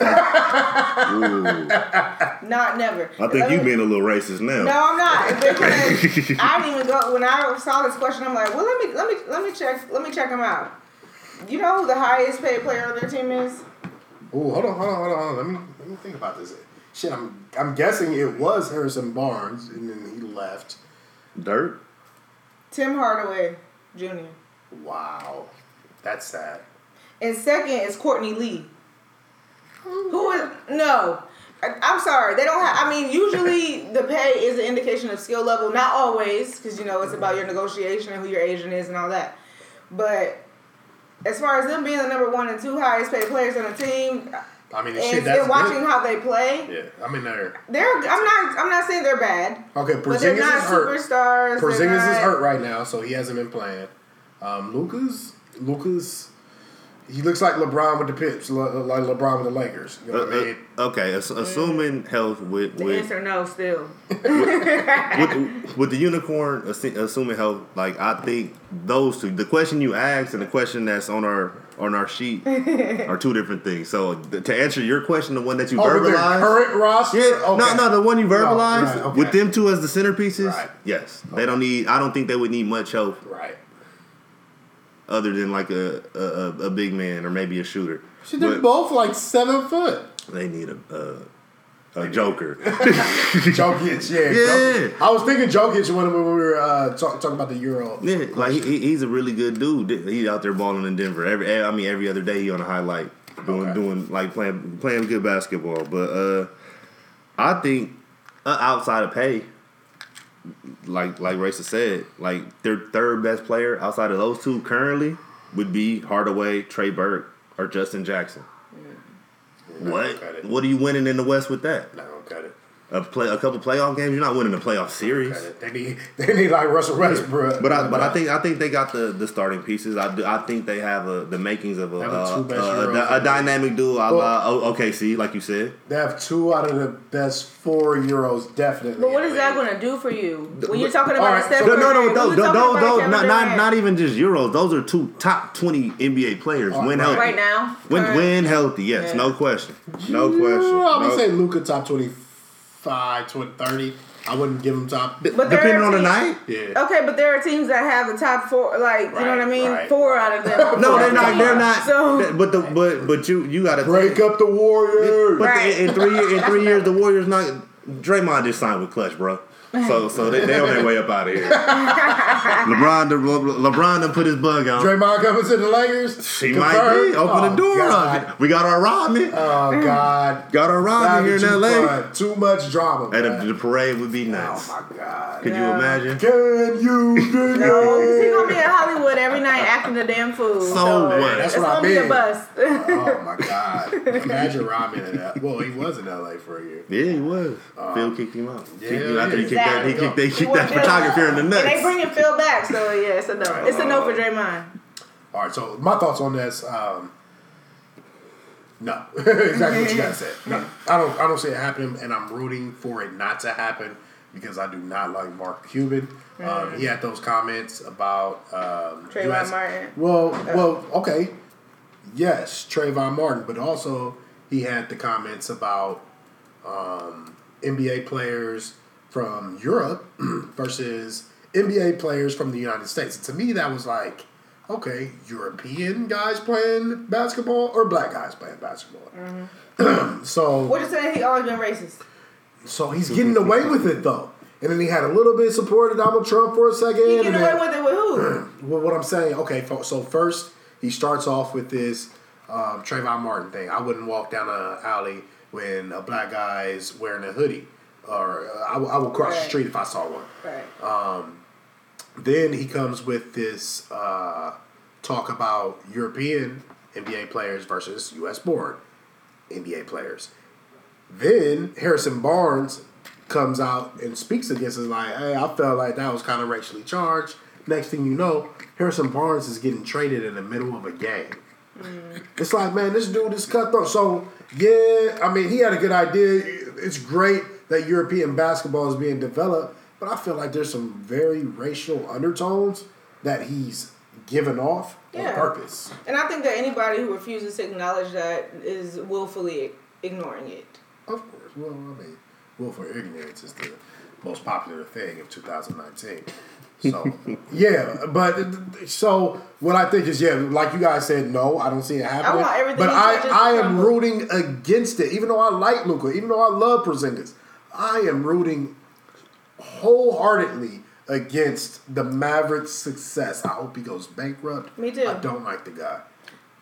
Not never I think you being a little racist now. No, I'm not. Because I didn't even go when I saw this question. I'm like, well, let me let me let me check let me check them out. You know who the highest paid player on their team is? Oh, hold on, hold on, hold on, hold on. Let me let me think about this. Shit, I'm I'm guessing it was Harrison Barnes, and then he left. Dirt. Tim Hardaway Jr. Wow, that's sad. And second is Courtney Lee. Who is no? I'm sorry. They don't have. I mean, usually the pay is an indication of skill level. Not always, because you know it's about your negotiation and who your agent is and all that. But as far as them being the number one and two highest paid players on the team, I mean, and, shit, that's and watching good. how they play, Yeah, I mean they're they're. I'm not. I'm not saying they're bad, okay. but they're not is hurt. superstars. Porzingis is hurt right now, so he hasn't been playing. Um, Lucas, Lucas, he looks like LeBron with the Pips, li- like LeBron with the Lakers. You know Uh, I mean? uh, okay, ass- assuming health with The with, answer no. Still, with with the unicorn, assu- assuming health. Like I think those two. The question you asked and the question that's on our on our sheet are two different things. So th- to answer your question, the one that you Oh, with their verbalized. current roster. Yeah, okay. no, no, the one you verbalized right, okay. with them two as the centerpieces. Right. Yes, they don't need. I don't think they would need much help Right. Other than like a a, a, big man or maybe a shooter. Shit, they're But both like seven foot. they need a a, a joker. Jokic, yeah. Yeah. Jokic. I was thinking Jokic when, when we were uh, talk, talking about the Euro. yeah, like he, he- he's a really good dude. He's out there balling in Denver every. I mean, every other day he on a highlight doing Okay. doing like playing playing good basketball. But uh, I think uh, outside of pay, like like Racer said, like their third best player outside of those two currently would be Hardaway, Trey Burke, or Justin Jackson. Not What? gonna cut it. What are you winning in the West with that? Not gonna cut it. A play a couple playoff games. You're not winning a playoff series. They need they need like Russell Westbrook. But I but I think I think they got the, the starting pieces. I, do, I think they have a, the makings of a, Have the uh, two best uh, a, dynamic duo. a Well- la O- OKC, like you said. they have two out of the best four Euros definitely. But what in is the that going to do for you when you're talking about right, a Steph so- No, no, no, when those, those, those, not, not, not even just Euros. Those are two top 20 NBA players Oh, when right. healthy. right now. When, current- when healthy, yes, Yeah. no question. No question. I would No- say Luka top 25, 20, 30. I wouldn't give them top. But there Depending are on the night. Yeah. Okay, but there are teams that have the top four, like you know what I mean, right. four out of them. No, they're not. They're not. So- but the but but you you got to Break up the Warriors. But Right. in, in three years, in three years, the Warriors not. Draymond just signed with Klutch, bro. So so they they on their way up out of here. LeBron the, Le, LeBron done put his bug on. Draymond coming to the Lakers. She might be Confirmed? open the Oh, door God. up. We got our Rodman. Oh God. got our Rodman here in too L.A. fun. Too much drama. And man. the, the parade would be nice. Oh my God. Could you imagine? Can you dig No, 'cause he gonna be in Hollywood every night acting a damn fool. So what? That's it's what gonna be a mean. bust. Oh my God. Imagine Rodman in that. Well, he was in LA for a year. Yeah, he was. Uh, Phil kicked him out. yeah, Kicked him after he yeah. kicked that. He kicked, they kicked that photographer in the nuts. And they bringing Phil back, so yeah, it's a no. It's a no for Draymond. All right, so my thoughts on this. Um, no, exactly what you guys said. No, I don't. I don't see it happening, and I'm rooting for it not to happen because I do not like Mark Cuban. Um, he had those comments about um, Trayvon US Martin. Well, well, okay, yes, Trayvon Martin, but also he had the comments about um, NBA players from Europe versus NBA players from the United States. to me, that was like, okay, European guys playing basketball or black guys playing basketball. so, What you saying? He always been racist. so he's getting away with it though. And then he had a little bit of support of Donald Trump for a second. He and getting then- away with it with who? well, what I'm saying, okay, so first he starts off with this um, Trayvon Martin thing. I wouldn't walk down an alley when a black guy is wearing a hoodie, or uh, I, I would cross the street if I saw one. Right. Then he comes with this uh, talk about European NBA players versus U.S. born NBA players. Then Harrison Barnes comes out and speaks against it like, hey, I felt like that was kind of racially charged. Next thing you know, Harrison Barnes is getting traded in the middle of a game. It's like, man, this dude is cutthroat. So, yeah, I mean, he had a good idea. It's great that European basketball is being developed, but I feel like there's some very racial undertones that he's given off on purpose. And I think that anybody who refuses to acknowledge that is willfully ignoring it. Of course. Well, I mean, willful ignorance is the most popular thing of 2019. So, yeah, but so what I think is, yeah, like you guys said, no, I don't see it happening. everything but I, I am rooting against it, even though I like Luka, even though I love Porzingis. I am rooting wholeheartedly against the Mavericks' success. I hope he goes bankrupt. Me too. I don't like the guy.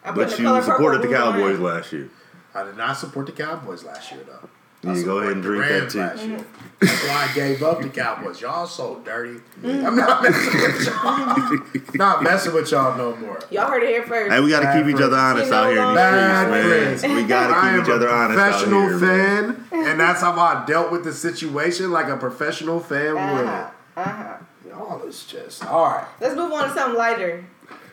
I But you color supported the roof on Cowboys him. last year. I did not support the Cowboys last year, though. You I go ahead and drink that Rams tea. last year. Mm-hmm. That's why I gave up the Cowboys. Y'all so dirty. I'm not messing with y'all. not messing with y'all no more. Y'all heard it here first. Hey, we got to keep each other honest You out here in these streets, man. We got to keep each other honest out here. professional here. man. Fan, and that's how I dealt with the situation like a professional fan Uh-huh. would. Uh-huh. Y'all is just all right. Let's move on to something lighter.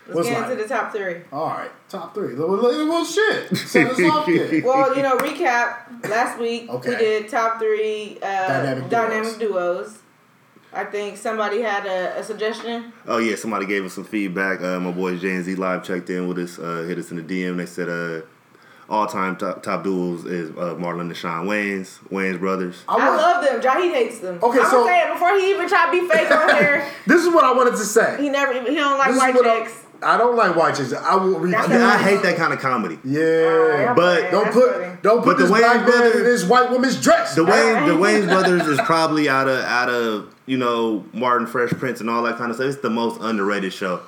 Let's What's get lighter? into the top three. All right, top three. Well, well, well shit. Set us off then. Well, you know, recap. Last week Okay. we did top three uh, Dynamic dynamic, duos. duos. I think somebody had a, a suggestion. Oh yeah, somebody gave us some feedback. Uh, my boys J and Z Live checked in with us, uh, hit us in the DM. They said uh, all time top, top duels is uh, Marlon and Sean Wayans, Wayans brothers. I I love them. Jaheed hates them. Okay, I'm so- saying before he even tried to be fake on here, This is what I wanted to say. he never even he don't like This white I- chicks. I don't like white chicks. I will read. That's I hate that kind of comedy. Yeah, But don't put funny. don't But put the this Wayans black man brothers- in this white woman's dress. The Wayne, the Alright. Wayans brothers is probably out of out of you know Martin Fresh Prince and all that kind of stuff. It's the most underrated show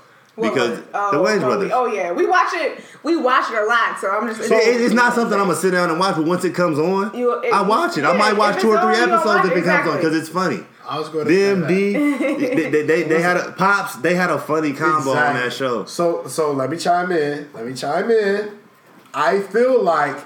What because was? Oh, the Wayans oh, brothers. Oh yeah, we watch it. We watch it a lot, so I'm just. So it- it's not something I'm gonna sit down and watch, but once it comes on, You- it- I watch it. I might watch two or three on, episodes if it, it comes on because it's funny. I was going to say Them. D, they, they, they, they had a pops. They had a funny combo on that show. So so let me chime in. Let me chime in. I feel like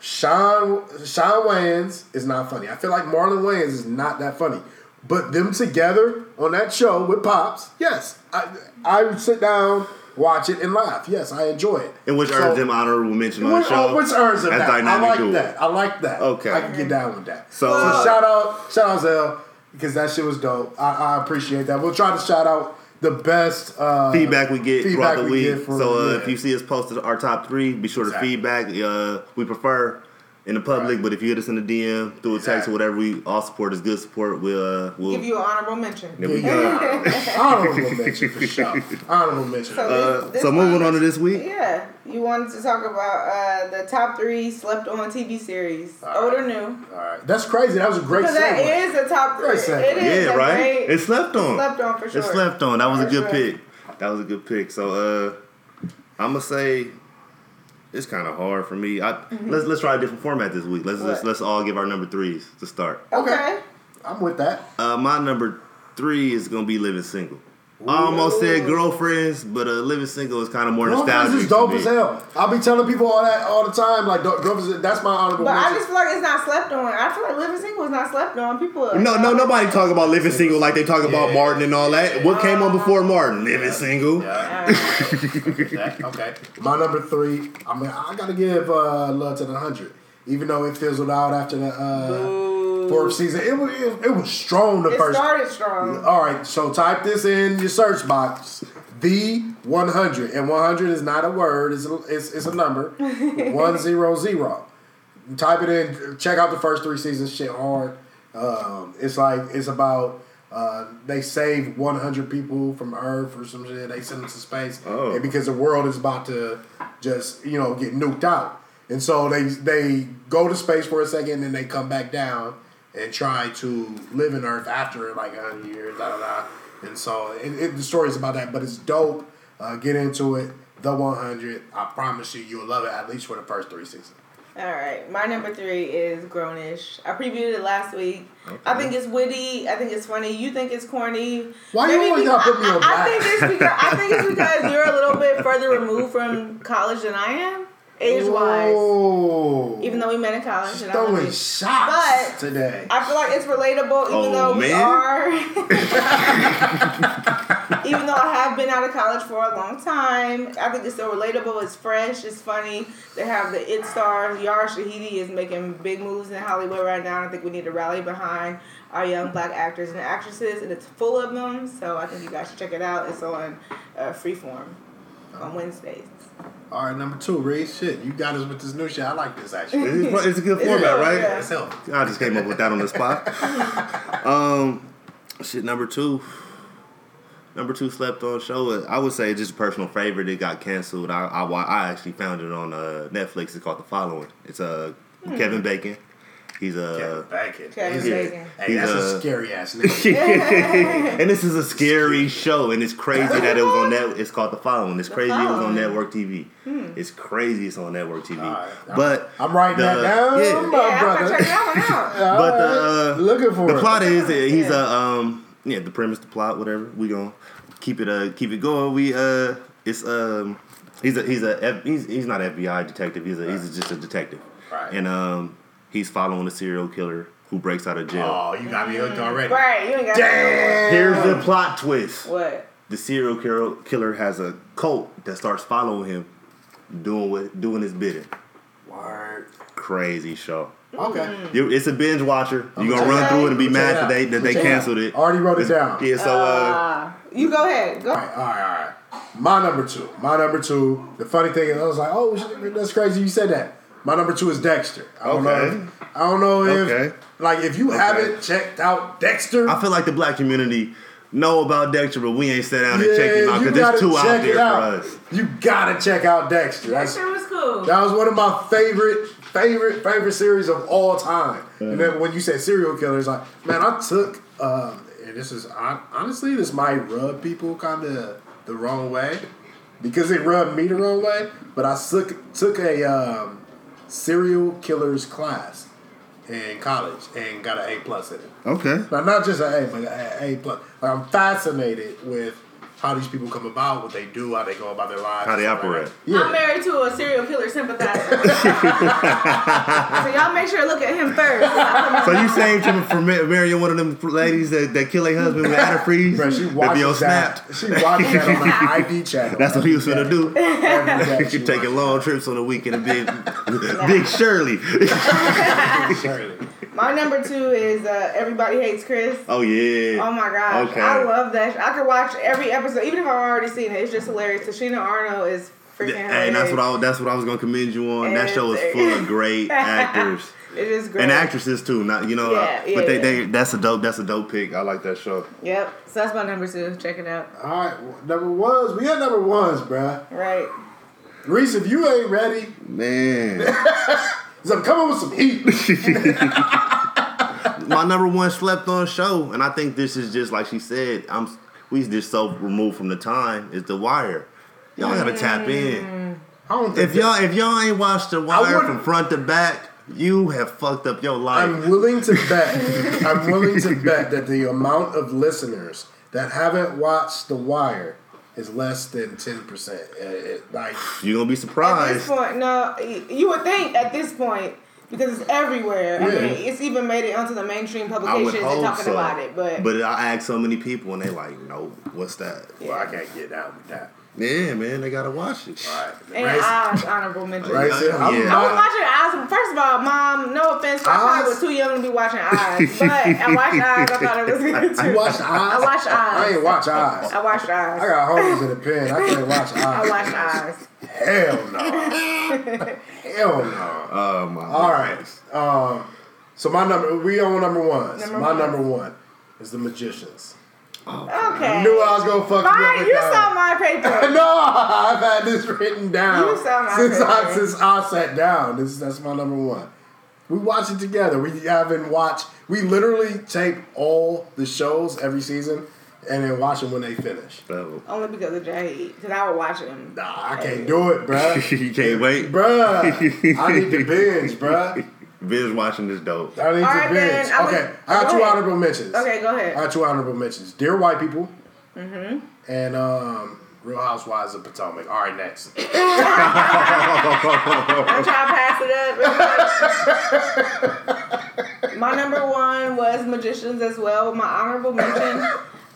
Sean Sean Wayans is not funny. I feel like Marlon Wayans is not that funny. But them together on that show with Pops, yes, I I would sit down, watch it, and laugh. Yes, I enjoy it. And which So- earns them honorable mention on the show. oh, which earns them that. I like duo. that. I like that. Okay. I can get down with that. So- So, Well- shout out, shout out Zell because that shit was dope. I, I appreciate that. We'll try to shout out the best uh, feedback we get feedback throughout the we week. so uh, yeah. if you see us posted our top three, be sure to Exactly. feedback. Uh, we prefer in the public, Right. but if you hit us in the DM through a text Exactly. or whatever, we all support is good support. We'll uh, we'll Give you an honorable mention. there we go. honorable mention for sure. Honorable mention. So- Uh, This- this so moving on to this week. Yeah, you wanted to talk about uh, the top three slept on TV series, All old right. or new? All right, that's crazy. That was a great Because that segue. is a top three. Great. It is Yeah, a right. great- It slept on. slept on for sure. It slept on. That was a good sure. pick. That was a good pick. So uh, I'm gonna say it's kind of hard for me. I, Mm-hmm. Let's let's try a different format this week. Let's let's, let's all give our number threes to start. Okay. I'm with that. Uh, my number three is gonna be living single. I almost said girlfriends, but uh, living single is kind of more Girlfriends nostalgic. is dope to me. as hell. I'll be telling people all that all the time. Like girlfriends, that's my honorable But I just feel like it's not slept on. I feel like living single is not slept on. People. No, no, nobody talk about living single like they talk about Martin and all that. What came on before Martin? Living single. Yeah. Alright. Okay. My number three. I mean, I gotta give uh, love to the hundred, even though it fizzled out after the uh, fourth season. It was it, it was strong the It first. started strong. All right, so type this in your search box. The 100. And 100 is not a word, it's a, it's, it's a number. 100. Type it in, check out the first three seasons, shit hard. Um, it's like, it's about, uh, they save 100 people from Earth or some shit. They send them to space. Oh. And because the world is about to just, you know, get nuked out. And so they they go to space for a second and then they come back down and try to live in Earth after like a hundred years, da da da. And so it, it, the story is about that, but it's dope. Uh, get into it. The 100. I promise you, you'll love it at least for the first three seasons. All right, my number three is Grownish. I previewed it last week. I think it's witty. I think it's funny. You think it's corny. Why do you always gotta put me on I, I think it's because I think it's because you're a little bit further removed from college than I am, age wise. Oh, Even though we met in college, She's and I went throwing shots But- today. I feel like it's relatable, even Oh, though we are. even though I have been out of college for a long time, I think it's still relatable. It's fresh. It's funny. They have the it star. Yara Shahidi is making big moves in Hollywood right now. I think we need to rally behind our young black actors and actresses, and it's full of them. So I think you guys should check it out. It's on uh, Freeform on Wednesdays. All right, number two, Reese. Shit, you got us with this new shit. I like this actually. It's, it's a good format, good, right? yeah. Let's. I just came up with that on the spot. um, shit. Number two. Number two slept on show. I would say it's just a personal favorite. It got canceled. I I, I actually found it on uh, Netflix. It's called The Following. It's uh, Kevin Bacon. He's a Kevin Bacon. Kevin He's- Bacon. Hey, that's He's, a uh, scary ass nigga. and this is a scary show, and it's crazy that it was on net. It's called The Following. It's crazy it was on network TV. It's crazy it's on network TV. Alright. But I'm writing that down, yeah. my Yeah, brother. that. But the uh, looking for the it. plot is that he's a um yeah the premise the plot whatever we gonna keep it uh keep it going we uh it's um he's a he's a F, he's he's not an FBI detective he's a he's just a detective Right. and um he's following a serial killer who breaks out of jail. Oh, you got me hooked already. Right, you ain't got Damn. Here's the plot twist: What? the serial killer killer has a cult that starts following him, doing what doing his bidding. Word. Crazy show. Okay. You, it's a binge watcher. You're gonna run through it and be I'ma mad that they that they it out. canceled it. Already wrote it down. Yeah, so uh, Uh, you go ahead. Go. All right, all right, all right. My number two. My number two. The funny thing is, I was like, oh, that's crazy. You said that. My number two is Dexter. I don't Okay. know. If, I don't know if, Okay. like, if you Okay. haven't checked out Dexter, I feel like the black community know about Dexter, but we ain't sat down and checked him out because there's two out there it for us. You gotta check out Dexter. That's Dexter was cool. That was one of my favorite, favorite, favorite series of all time. And then when you said serial killers, like, man, I took, um, and this is hon- honestly, this might rub people kind of the wrong way because it rubbed me the wrong way. But I took took a um, serial killers class in college and got an A plus in it. Okay. Now, not just an A, but an A plus. I'm fascinated with how these people come about, what they do, how they go about their lives, How they stuff like operate. Yeah. I'm married to a serial killer sympathizer. so y'all make sure to look at him first. So you saved him from marrying one of them ladies that, that kill their husband with antifreeze? Bro, she that be on watches that. Snap. She watches that on the ID channel. That's what he was gonna do. Every day she You taking watches long trips on the weekend and big, big Shirley. Shirley. My number two is uh, Everybody Hates Chris. Oh yeah. Oh my gosh, Okay. I love that. I could watch every episode, even if I've already seen it. It's just hilarious. Tichina Arnold is freaking hilarious. Hey, that's what I that's what I was gonna commend you on. That show is full of great actors It is great. and actresses too. Not you know, Yeah, uh, but they, yeah. they that's a dope that's a dope pick. I like that show. Yep. So that's my number two. Check it out. All right, number ones. We got number ones, bruh. Right. Reese, if you ain't ready, Man, 'cause I'm coming with some heat. my number one slept on show, and I think this is just like she said. I'm we just so removed from the time. Is The Wire. Y'all gotta tap in. Mm. I don't think If y'all if y'all ain't watched The Wire wouldn't- from front to back, you have fucked up your life. I'm willing to bet. I'm willing to bet that the amount of listeners that haven't watched The Wire is less than ten percent. Like, You're gonna be At this surprised. point, no, y- you would think at this point because it's everywhere. I mean, it's even made it onto the mainstream publications and talking so. about it. But, But I asked so many people, and they like, no, what's that? well, I can't get down with that. Yeah, man, they gotta watch it. All right, and Race- Oz honorable mention. Right, Yeah, I'm yeah. I was watching Oz. First of all, Mom, no offense, I probably was too young to be watching Oz, but I watched Oz. I thought it was good too. You watched Oz? I watched Oz. I ain't watch Oz. I watched Oz. I got holes in the pen. I can't watch Oz. I watched Oz. Hell no. Hell no. Oh my. All right. Um, so my number, we on number ones. Number my one. number one is the Magicians. Okay. I knew I was gonna fuck you up you that. saw my paper. No, I've had this written down You saw my since I since I sat down. This that's my number one. We watch it together. We haven't watched. We literally tape all the shows every season, and then watch them when they finish. Oh. Only because of Jay, because I would watch them. Nah, I can't do it, bruh. you can't wait. bruh, I need to binge, bruh. Binge watching this dope. I need All to right, binge. then, I would- okay, I got go two ahead. honorable mentions. Okay, go ahead. I got two honorable mentions. Dear White People. Mm-hmm. And um, Real Housewives of Potomac. All right, next. I'm trying to pass it up. My number one was Magicians as well. My honorable mention,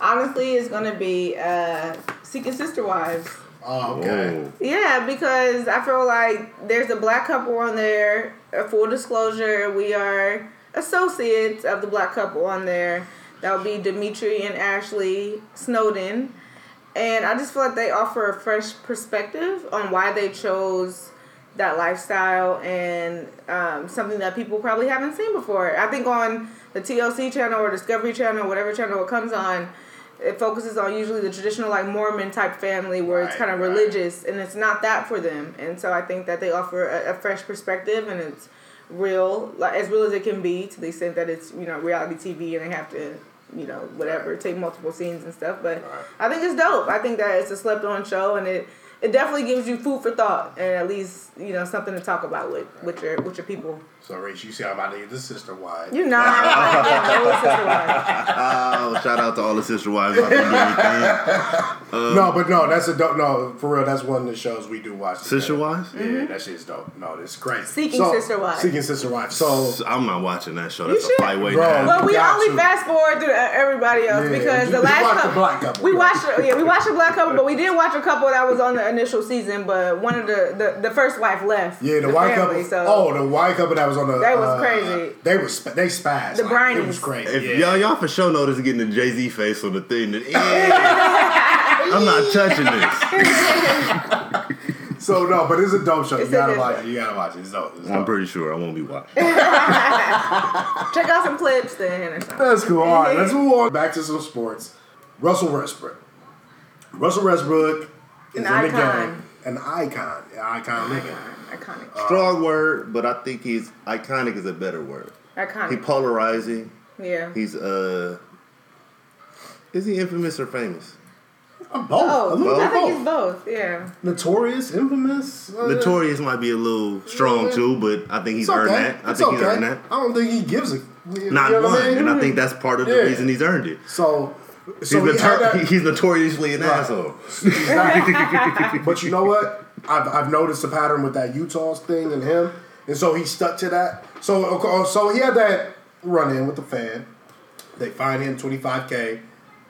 honestly, is going to be uh, Seeking Sister Wives. Oh, okay. Whoa. Yeah, because I feel like there's a black couple on there. Uh, full disclosure, we are associates of the black couple on there. That would be Dimitri and Ashley Snowden. And I just feel like they offer a fresh perspective on why they chose that lifestyle and um, something that people probably haven't seen before. I think on the TLC channel or Discovery channel, whatever channel it comes on, it focuses on usually the traditional like Mormon type family where it's kind of right. religious and it's not that for them. And so I think that they offer a, a fresh perspective and it's real, like as real as it can be to the extent that it's you know reality TV and they have to you know whatever take multiple scenes and stuff. But I think it's dope. I think that it's a slept on show and it it definitely gives you food for thought and at least you know something to talk about with with your with your people. So, Rach, you see I'm about to get this sister wide. You know, yeah, no sister wife. Oh, shout out to all the sister wives out there doing everything. no, but no, that's a dope. No, for real, that's one of the shows we do watch. Sister together. wives? Yeah, that shit's dope. No, it's great. Seeking Sister Wives. Seeking Sister Wives. So, I'm not watching that show. That's should. a fight way Bro. down. Well, we Got only to. fast forward through uh, everybody else Yeah, because you- the you last watched the couple, black couple, we watched yeah we watched the black couple, but we did watch a couple that was on the initial season, but one of the the, the first wife left. yeah, the, white family, couple. So oh, the white couple that was on the. That was uh, crazy. They was sp- they spazzed. The like, It was crazy. If yeah. y'all y'all for sure notice getting the Jay Z face on the thing, then yeah, I'm not touching this. So no, but it's a dope show. You It's a gotta watch show. it. You gotta watch it. It's dope. It's I'm pretty sure I won't be watching. check out some clips then or something. That's cool. All right, let's move on back to some sports. Russell Westbrook. Russell Westbrook is An in the icon. game. An icon. An icon nigga. Iconic. Strong word, but I think he's iconic is a better word. He polarizing. Yeah. He's uh, is he infamous or famous? I'm both. Oh, a little I think he's both. Yeah. Notorious, infamous. uh, Notorious might be a little strong too, but I think he's it's earned that. I It's think he's earned that. I don't think he gives a. You Not know one, I mean? and I think that's part of the Yeah. reason he's earned it. So So he's, he had notor- that- he's notoriously an Right. asshole. He's but you know what? I've, I've noticed a pattern with that Utah's thing and him, and so he stuck to that. So so he had that run in with the fan. They fine him twenty five k,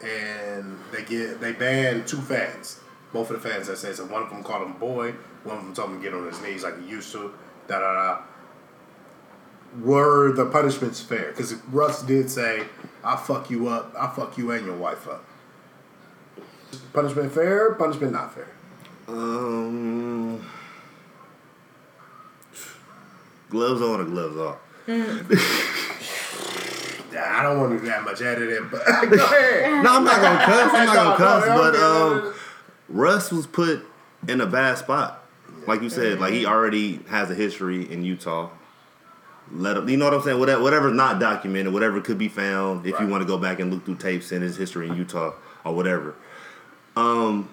and they get they ban two fans. Both of the fans that says, and one of them called him boy. One of them told him to get on his knees like he used to. Da da da. Were the punishments fair? Because Russ did say, "I'll fuck you up. I'll fuck you and your wife up." Punishment fair? Punishment not fair. Um, gloves on or gloves off? Yeah, I don't want to do that much editing, but go ahead. No, I'm not gonna cuss. I'm not gonna cuss. But um, Russ was put in a bad spot. Like you said, like he already has a history in Utah. Let him, you know what I'm saying? Whatever, whatever's not documented, whatever could be found, if you want to go back and look through tapes in his history in Utah or whatever. Um,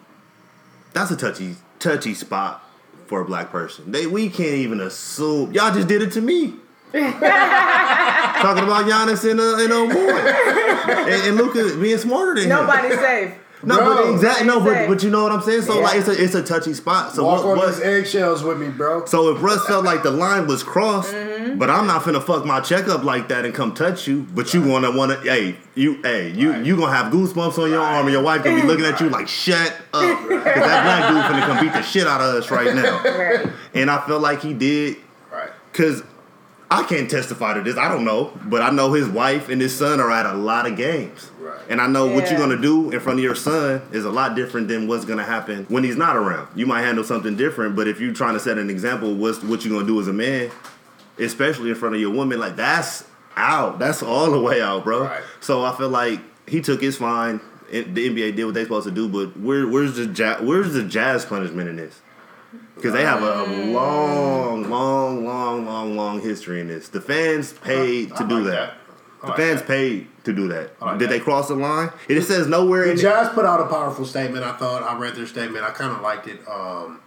that's a touchy, touchy spot for a black person. They, we can't even assume. Y'all just did it to me. Talking about Giannis and uh, and uh, Boy, and, and Luka being smarter than him. Nobody's safe. No, Bro, but exactly. No, but but you know what I'm saying. So Yeah. like, it's a it's a touchy spot. So Walk what, on what- these eggshells with me, bro. so if Russ felt like the line was crossed, Mm-hmm. but I'm not finna fuck my checkup like that and come touch you. But you wanna wanna hey you hey you Right. you gonna have goosebumps on your arm and your wife gonna be looking at you like shut up because that black dude finna come beat the shit out of us right now. Right. And I felt like he did Right. because I can't testify to this. I don't know, but I know his wife and his son are at a lot of games. Right. And I know what you're gonna do in front of your son is a lot different than what's gonna happen when he's not around. You might handle something different, but if you're trying to set an example, what's what you're gonna do as a man, especially in front of your woman, like that's out. That's all the way out, bro. Right. So I feel like he took his fine. It- The NBA did what they supposed to do, but where, where's the ja- where's the Jazz punishment in this? Because they have a mm. long, long, long, long, long history in this. The fans paid to I do like that. that. The like fans that. paid to do that. Like Did that. they cross the line? It says nowhere The in Jazz put out a powerful statement. I thought I read their statement. I kind of liked it. Um,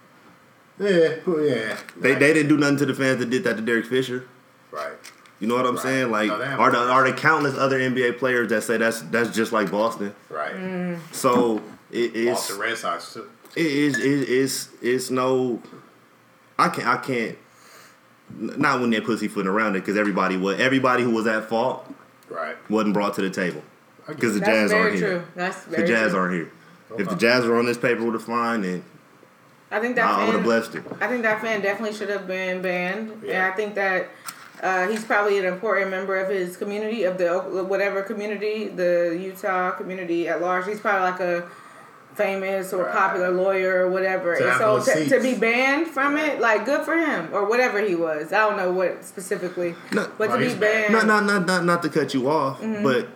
yeah, yeah. They, they didn't do nothing to the fans that did that to Derek Fisher. right. You know what I'm Right. saying? Like, No, are the are the countless other NBA players that say that's that's just like Boston? Right. So it is Boston Red Sox too. it is it is it's no. I can't I can't. Not when they're pussyfooting around it because everybody was everybody who was at fault Right. wasn't brought to the table because the. That's Jazz very aren't true. here. That's The Jazz true. aren't here. If the Jazz were on this paper with a fine, then I think that I would have fan, blessed it. I think that fan definitely should have been banned, and Yeah. I think that uh, he's probably an important member of his community, of the whatever community, the Utah community at large. He's probably like a famous or Right. popular lawyer or whatever. To and so to, to be banned from it, like good for him or whatever he was. I don't know what specifically, No, but to be banned. banned. Not, not, not, not, not to cut you off, Mm-hmm. but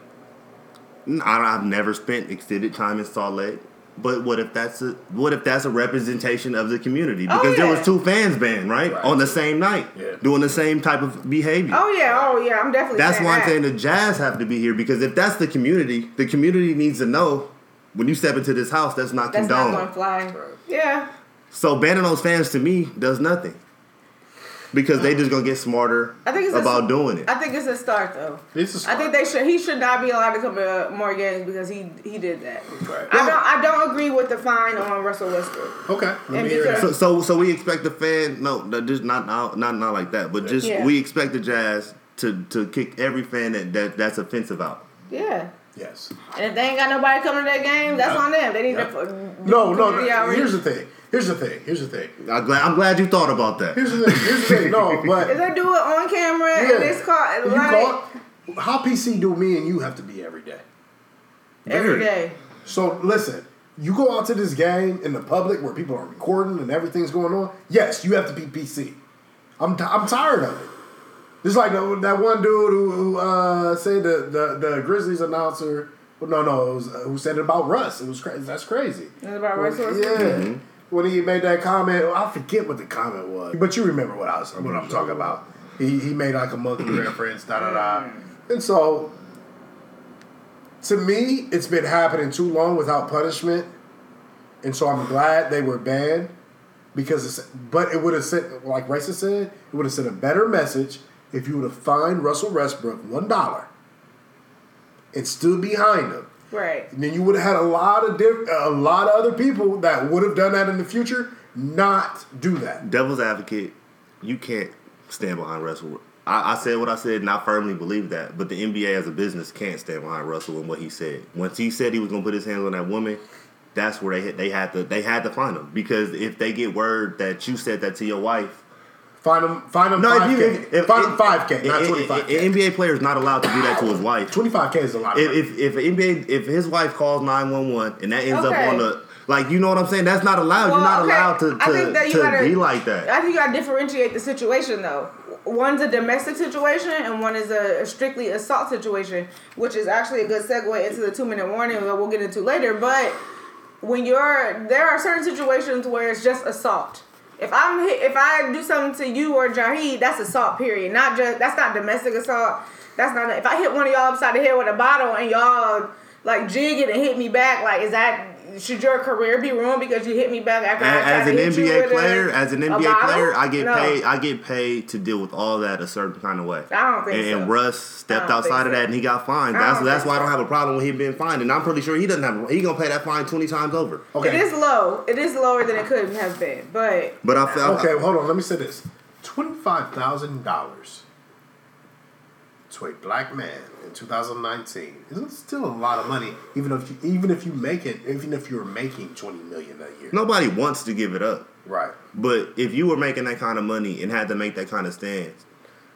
I've never spent extended time in Salt Lake. But what if that's a what if that's a representation of the community? Oh, Because there was two fans banned, right, Right. on the same night, Yeah. doing the same type of behavior. Oh yeah, oh yeah, I'm definitely. that's saying why I'm saying the Jazz have to be here because if that's the community, the community needs to know when you step into this house, that's not that's condoned. not gonna fly. Right. Yeah, So banning those fans to me does nothing because they just gonna get smarter I think it's a- about doing it. I think it's a start though. It's a I think they should. He should not be allowed to come to more games because he he did that. Right. I don't. I don't agree with the fine on Russell Westbrook. Okay. Let me hear because- So, so, so we expect the fan. No, no, just not, not, not, not like that. But just Yeah. we expect the Jazz to to kick every fan that, that that's offensive out. Yeah. Yes. And if they ain't got nobody coming to that game, that's Yeah. on them. They need Yeah. to. No, no, no. Here's the thing. Here's the thing. Here's the thing. I'm glad. I'm glad you thought about that. Here's the thing. Here's the thing. No, but If they do it on camera Yeah. and it's called you like call how PC do me and you have to be every day. every Very. day. So listen, you go out to this game in the public where people are recording and everything's going on. Yes, you have to be PC. I'm t- I'm tired of it. Just like the, that one dude who, who uh, said the, the the Grizzlies announcer. Well, no, no, it was, uh, who said it about Russ. It was crazy. That's crazy. It's about When- Russell yeah. Westbrook. When he made that comment, I forget what the comment was, but you remember what I was what I'm talking about. He he made like a monkey reference, da da da, and so to me, it's been happening too long without punishment, and so I'm glad they were banned because it's. But it would have sent, like Racist said, it would have sent a better message if you would have fined Russell Westbrook one dollar and stood behind him Right. And then you would have had a lot of diff- a lot of other people that would have done that in the future not do that. Devil's advocate, you can't stand behind Russell. I, I said what I said, and I firmly believe that. But the NBA as a business can't stand behind Russell and what he said. Once he said he was going to put his hands on that woman, that's where they had- they had to they had to find him because if they get word that you said that to your wife, Find him, find him. no, five if you if, find if- them five k, not twenty five k. NBA player is not allowed to do that to his wife. Twenty five k is a lot. Of. If if, if NBA if his wife calls nine one one and that ends Okay. up on the like you know what I'm saying, that's not allowed. Well, You're not okay. allowed to I to, think that you to gotta- be like that. I think you gotta differentiate the situation though. One's a domestic situation and one is a strictly assault situation, which is actually a good segue into the two minute warning that we'll get into later. But when you're there are certain situations where it's just assault. If I'm if I do something to you or Jahid, that's assault. Period. Not just that's not domestic assault. That's not. If I hit one of y'all upside the head with a bottle and y'all like jig it and hit me back, like is that should your career be ruined because you hit me back after I As, tried as an NBA with a- player, as an NBA player, I get No. paid. I get paid to deal with all that a certain kind of way. I don't think and, so. and Russ stepped outside think of so. that and he got fined. That's that's think why I don't have a problem with him being fined, and I'm pretty sure he doesn't have. He gonna pay that fine twenty times over. okay. It is low. It is lower than it could have been, but But I felt Okay, hold on. Let me say this: twenty-five thousand dollars to a black man in 2019 is still a lot of money. Even if you, even if you make it, even if you're making 20 million a year, nobody wants to give it up. right? But if you were making that kind of money and had to make that kind of stance,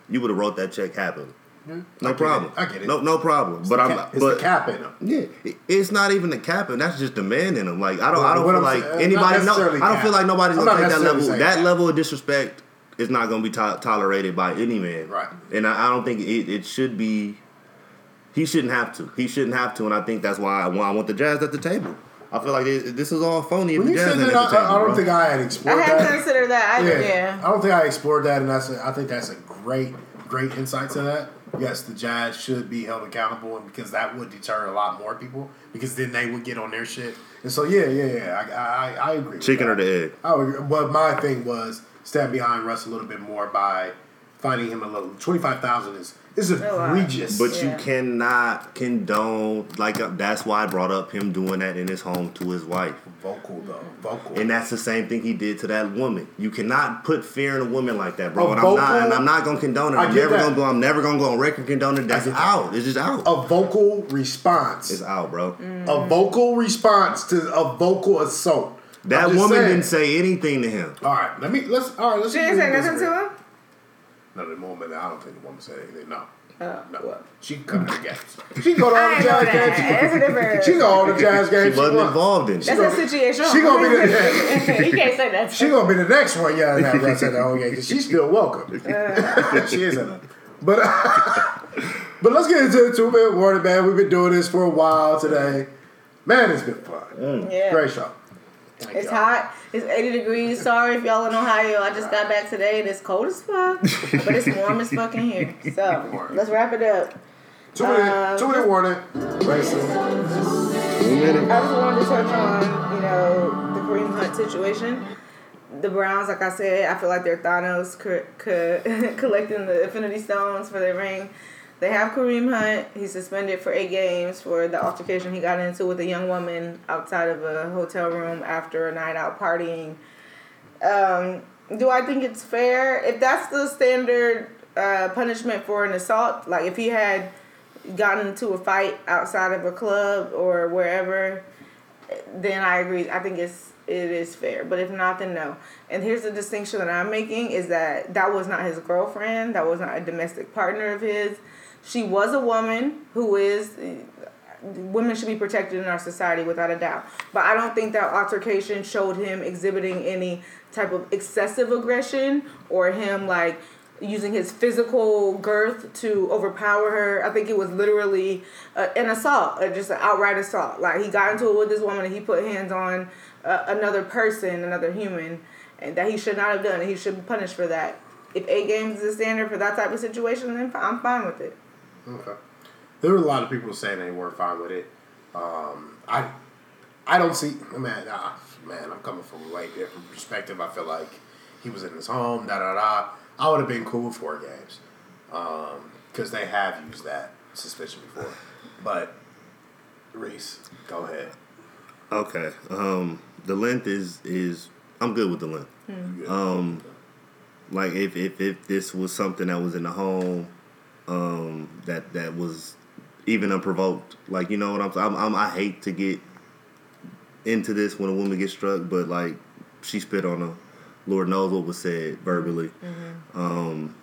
you would have wrote that check happily. Yeah, No I problem. it. I get it. No, no problem. It's but I'm. cap, it's but the cap in them. Yeah, it's not even the capping. That's just demanding them. Like I don't, Well, uh, I don't feel like saying- anybody. No, I don't feel like nobody's gonna take that level. That cap. level of disrespect is not gonna be to- tolerated by any man. Right. And I, I don't think it, it should be. He shouldn't have to. He shouldn't have to, and I think that's why I want, I want the Jazz at the table. I feel like it, this is all phony. If When the you Jazz said that, I, table, I don't bro. think I had explored. I explored hadn't that. considered that either. Yeah. Yeah. I don't think I explored that, and that's a, I think that's a great, great insight to that. Yes, the Jazz should be held accountable, and because that would deter a lot more people, because then they would get on their shit. And so, yeah, yeah, yeah, I, I, I agree. Chicken or the egg? I agree. But my thing was stand behind Russ a little bit more by finding him a little. Twenty five thousand is is a lot. egregious. But Yeah. you cannot condone like uh, that's why I brought up him doing that in his home to his wife. vocal though, vocal. And that's the same thing he did to that woman. You cannot put fear in a woman like that, bro. A and I'm not, and I'm not gonna condone it. I I'm never that. gonna go. I'm never gonna go on record condone it. That's get that. out. It's just out. a vocal response. It's out, bro. A vocal response to a vocal assault. That woman saying. didn't say anything to him. All right, let me let's. All right, let's. She didn't say nothing to him. No, the woman. I don't think the woman said anything. No, Oh, no. well. She can come to the games. She can go to all the ain't know jazz that. games. That's a different. She, she go to all the jazz She games. wasn't wants. involved in That's shit. a situation. She gonna be the. you can't say that. She gonna be the next one. Yeah, that Russ at the whole game because she's still welcome. Uh. she is in it. But but let's get into the two minute warning, man. We've been doing this for a while today. Man, it's been fun. Yeah. Great show. Thank It's y'all. hot. It's 80 degrees. Sorry if y'all in Ohio. I just got back today and it's cold as fuck. but it's warm as fucking here. So let's wrap it up. Two minute, Um, two minute warning. Racing. Two minutes. I just wanted to touch on, you know, the Kareem Hunt situation. The Browns, like I said, I feel like they're Thanos co- co- collecting the Infinity Stones for their ring. They have Kareem Hunt. He's suspended for eight games for the altercation he got into with a young woman outside of a hotel room after a night out partying. Um, do I think it's fair? If that's the standard uh, punishment for an assault, like if he had gotten into a fight outside of a club or wherever, then I agree. I think it's it is fair. But if not, then no. And here's the distinction that I'm making is that that was not his girlfriend. That was not a domestic partner of his. She was a woman who is women should be protected in our society without a doubt. But I don't think that altercation showed him exhibiting any type of excessive aggression or him like using his physical girth to overpower her. I think it was literally uh, an assault, uh, just an outright assault. Like he got into it with this woman and he put hands on uh, another person, another human, and that he should not have done. And he should be punished for that. If eight games is the standard for that type of situation, then I'm fine with it. Okay. There were a lot of people saying they weren't fine with it. Um, I, I don't see. Man, ah, man, I'm coming from a way different perspective. I feel like he was in his home. Da da da. I would have been cool with four games, because they have used that suspension before. But Reese, go ahead. Okay. Um, the length is is I'm good with the length. Um, like if, if if this was something that was in the home, um, that that was even unprovoked, like you know what I'm, I'm, I'm I hate to get into this when a woman gets struck, but like she spit on her. Lord knows what was said verbally. Um,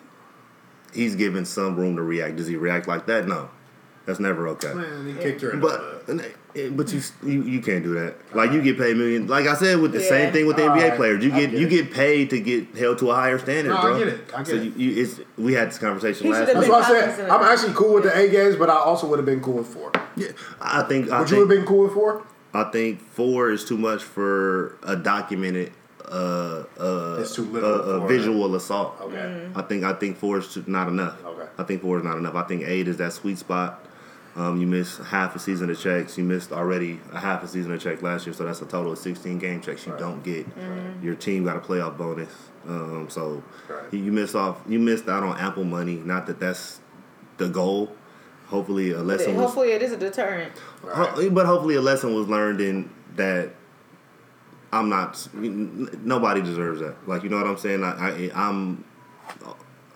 he's given some room to react. Does he react like that? No, that's never okay. Man, he kicked her in the But butt. but you, you you can't do that. Like you get paid million. Like I said with the Yeah. same thing with the NBA Alright, players. You get get you get paid to get held to a higher standard, No, I bro. get it. I get so it. You, you, it's we had this conversation He last. should've That's week. why I said. I'm actually cool with the eight games, but I also would have been cool with four. Yeah, I think I Would you have been cool with four? I think four is too much for a documented uh uh, It's a, a for it. visual assault. Okay. Mm-hmm. I think I think four is too, not enough. Okay. I think four is not enough. I think eight is that sweet spot. Um, you missed half a season of checks. You missed already a half a season of check last year, so that's a total of sixteen game checks you Right. don't get. Mm-hmm. Your team got a playoff bonus, um, so Right. you, you missed off. You missed out on ample money. Not that that's the goal. Hopefully, a lesson was Hopefully, it is a deterrent. Ho- but hopefully a lesson was learned in that I'm not. Nobody deserves that. Like you know what I'm saying. I, I I'm.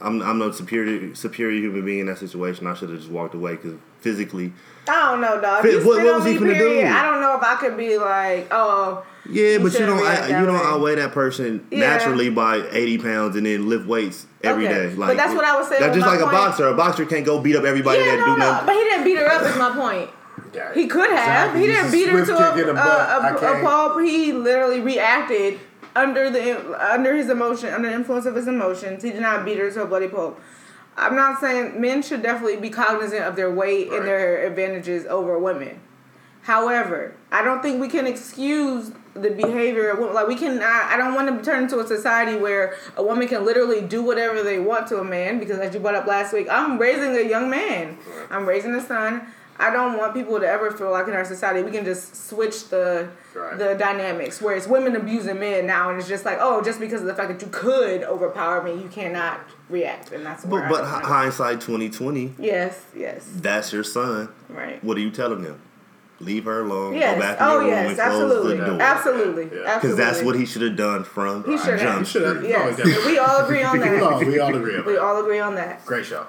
I'm I'm no superior superior human being in that situation. I should have just walked away because physically, I don't know, dog. Fit- what- what was he me, finna period, do? I don't know if I could be like, oh, yeah, but you don't I, that you don't outweigh that person Yeah. naturally by 80 pounds and then lift weights every day. Okay. Like But that's what I was saying That's just like point. a boxer. A boxer can't go beat up everybody yeah, that no, do no. nothing. But he didn't beat her up. Is my point. He could have. Exactly. He didn't beat her to kick in a, the butt. I a, a, a can't- pulp. He literally reacted under the under his emotion, under the influence of his emotions. He did not beat her to a bloody pulp. I'm not saying men should definitely be cognizant of their weight Right. and their advantages over women. However, I don't think we can excuse the behavior of women. Like we can, I, I don't want to turn into a society where a woman can literally do whatever they want to a man. Because as you brought up last week, I'm raising a young man. I'm raising a son. I don't want people to ever feel like in our society we can just switch the Right. the dynamics where it's women abusing men now, and it's just like, oh, just because of the fact that you could overpower me, you cannot react, and that's where But I but don't hi- hindsight 2020. yes, yes, That's your son. right. What are you telling him? Leave her alone. Go Yes. back in Oh, room yes. and close Absolutely. the door. Absolutely. Yeah. Because Absolutely. that's what he should have done from He should jump You should have. street. Yes. No, we all agree on that. No, we all agree on We all agree on that. Great show.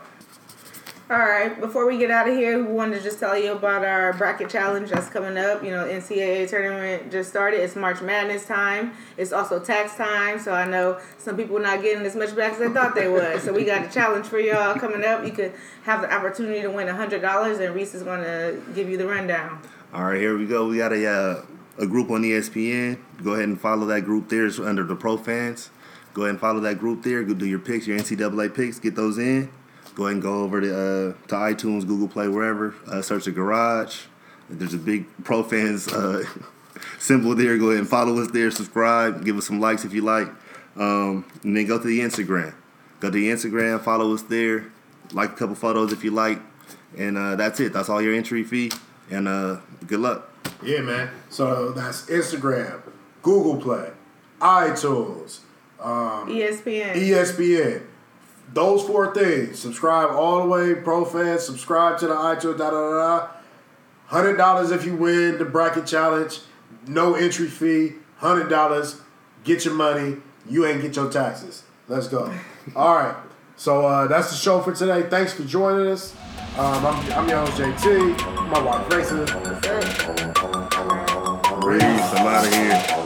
All right. Before we get out of here, we wanted to just tell you about our bracket challenge that's coming up. You know, NCAA tournament just started. It's March Madness time. It's also tax time. So I know some people not getting as much back as they thought they would. So we got a challenge for y'all coming up. You could have the opportunity to win hundred dollars, and Reese is going to give you the rundown. All right, here we go. We got a uh, a group on ESPN. Go ahead and follow that group there. It's under the pro fans. Go ahead and follow that group there. Go do your picks, your NCAA picks. Get those in. Go ahead and go over to uh, to iTunes, Google Play, wherever. Uh, search the garage. There's a big pro fans uh, symbol there. Go ahead and follow us there. Subscribe. Give us some likes if you like. Um, and then go to the Instagram. Go to the Instagram. Follow us there. Like a couple photos if you like. And uh, that's it. That's all your entry fee. And uh, good luck. Yeah, man. So that's Instagram, Google Play, iTunes, um, ESPN. ESPN. Those four things. Subscribe all the way, pro fans. Subscribe to the iTunes. Da da da da. Hundred dollars if you win the bracket challenge. No entry fee. Hundred dollars. Get your money. You ain't get your taxes. Let's go. all right. So uh, that's the show for today. Thanks for joining us. Um, I'm, I'm your host JT. My wife Grace. That's it. Peace. I'm out of here.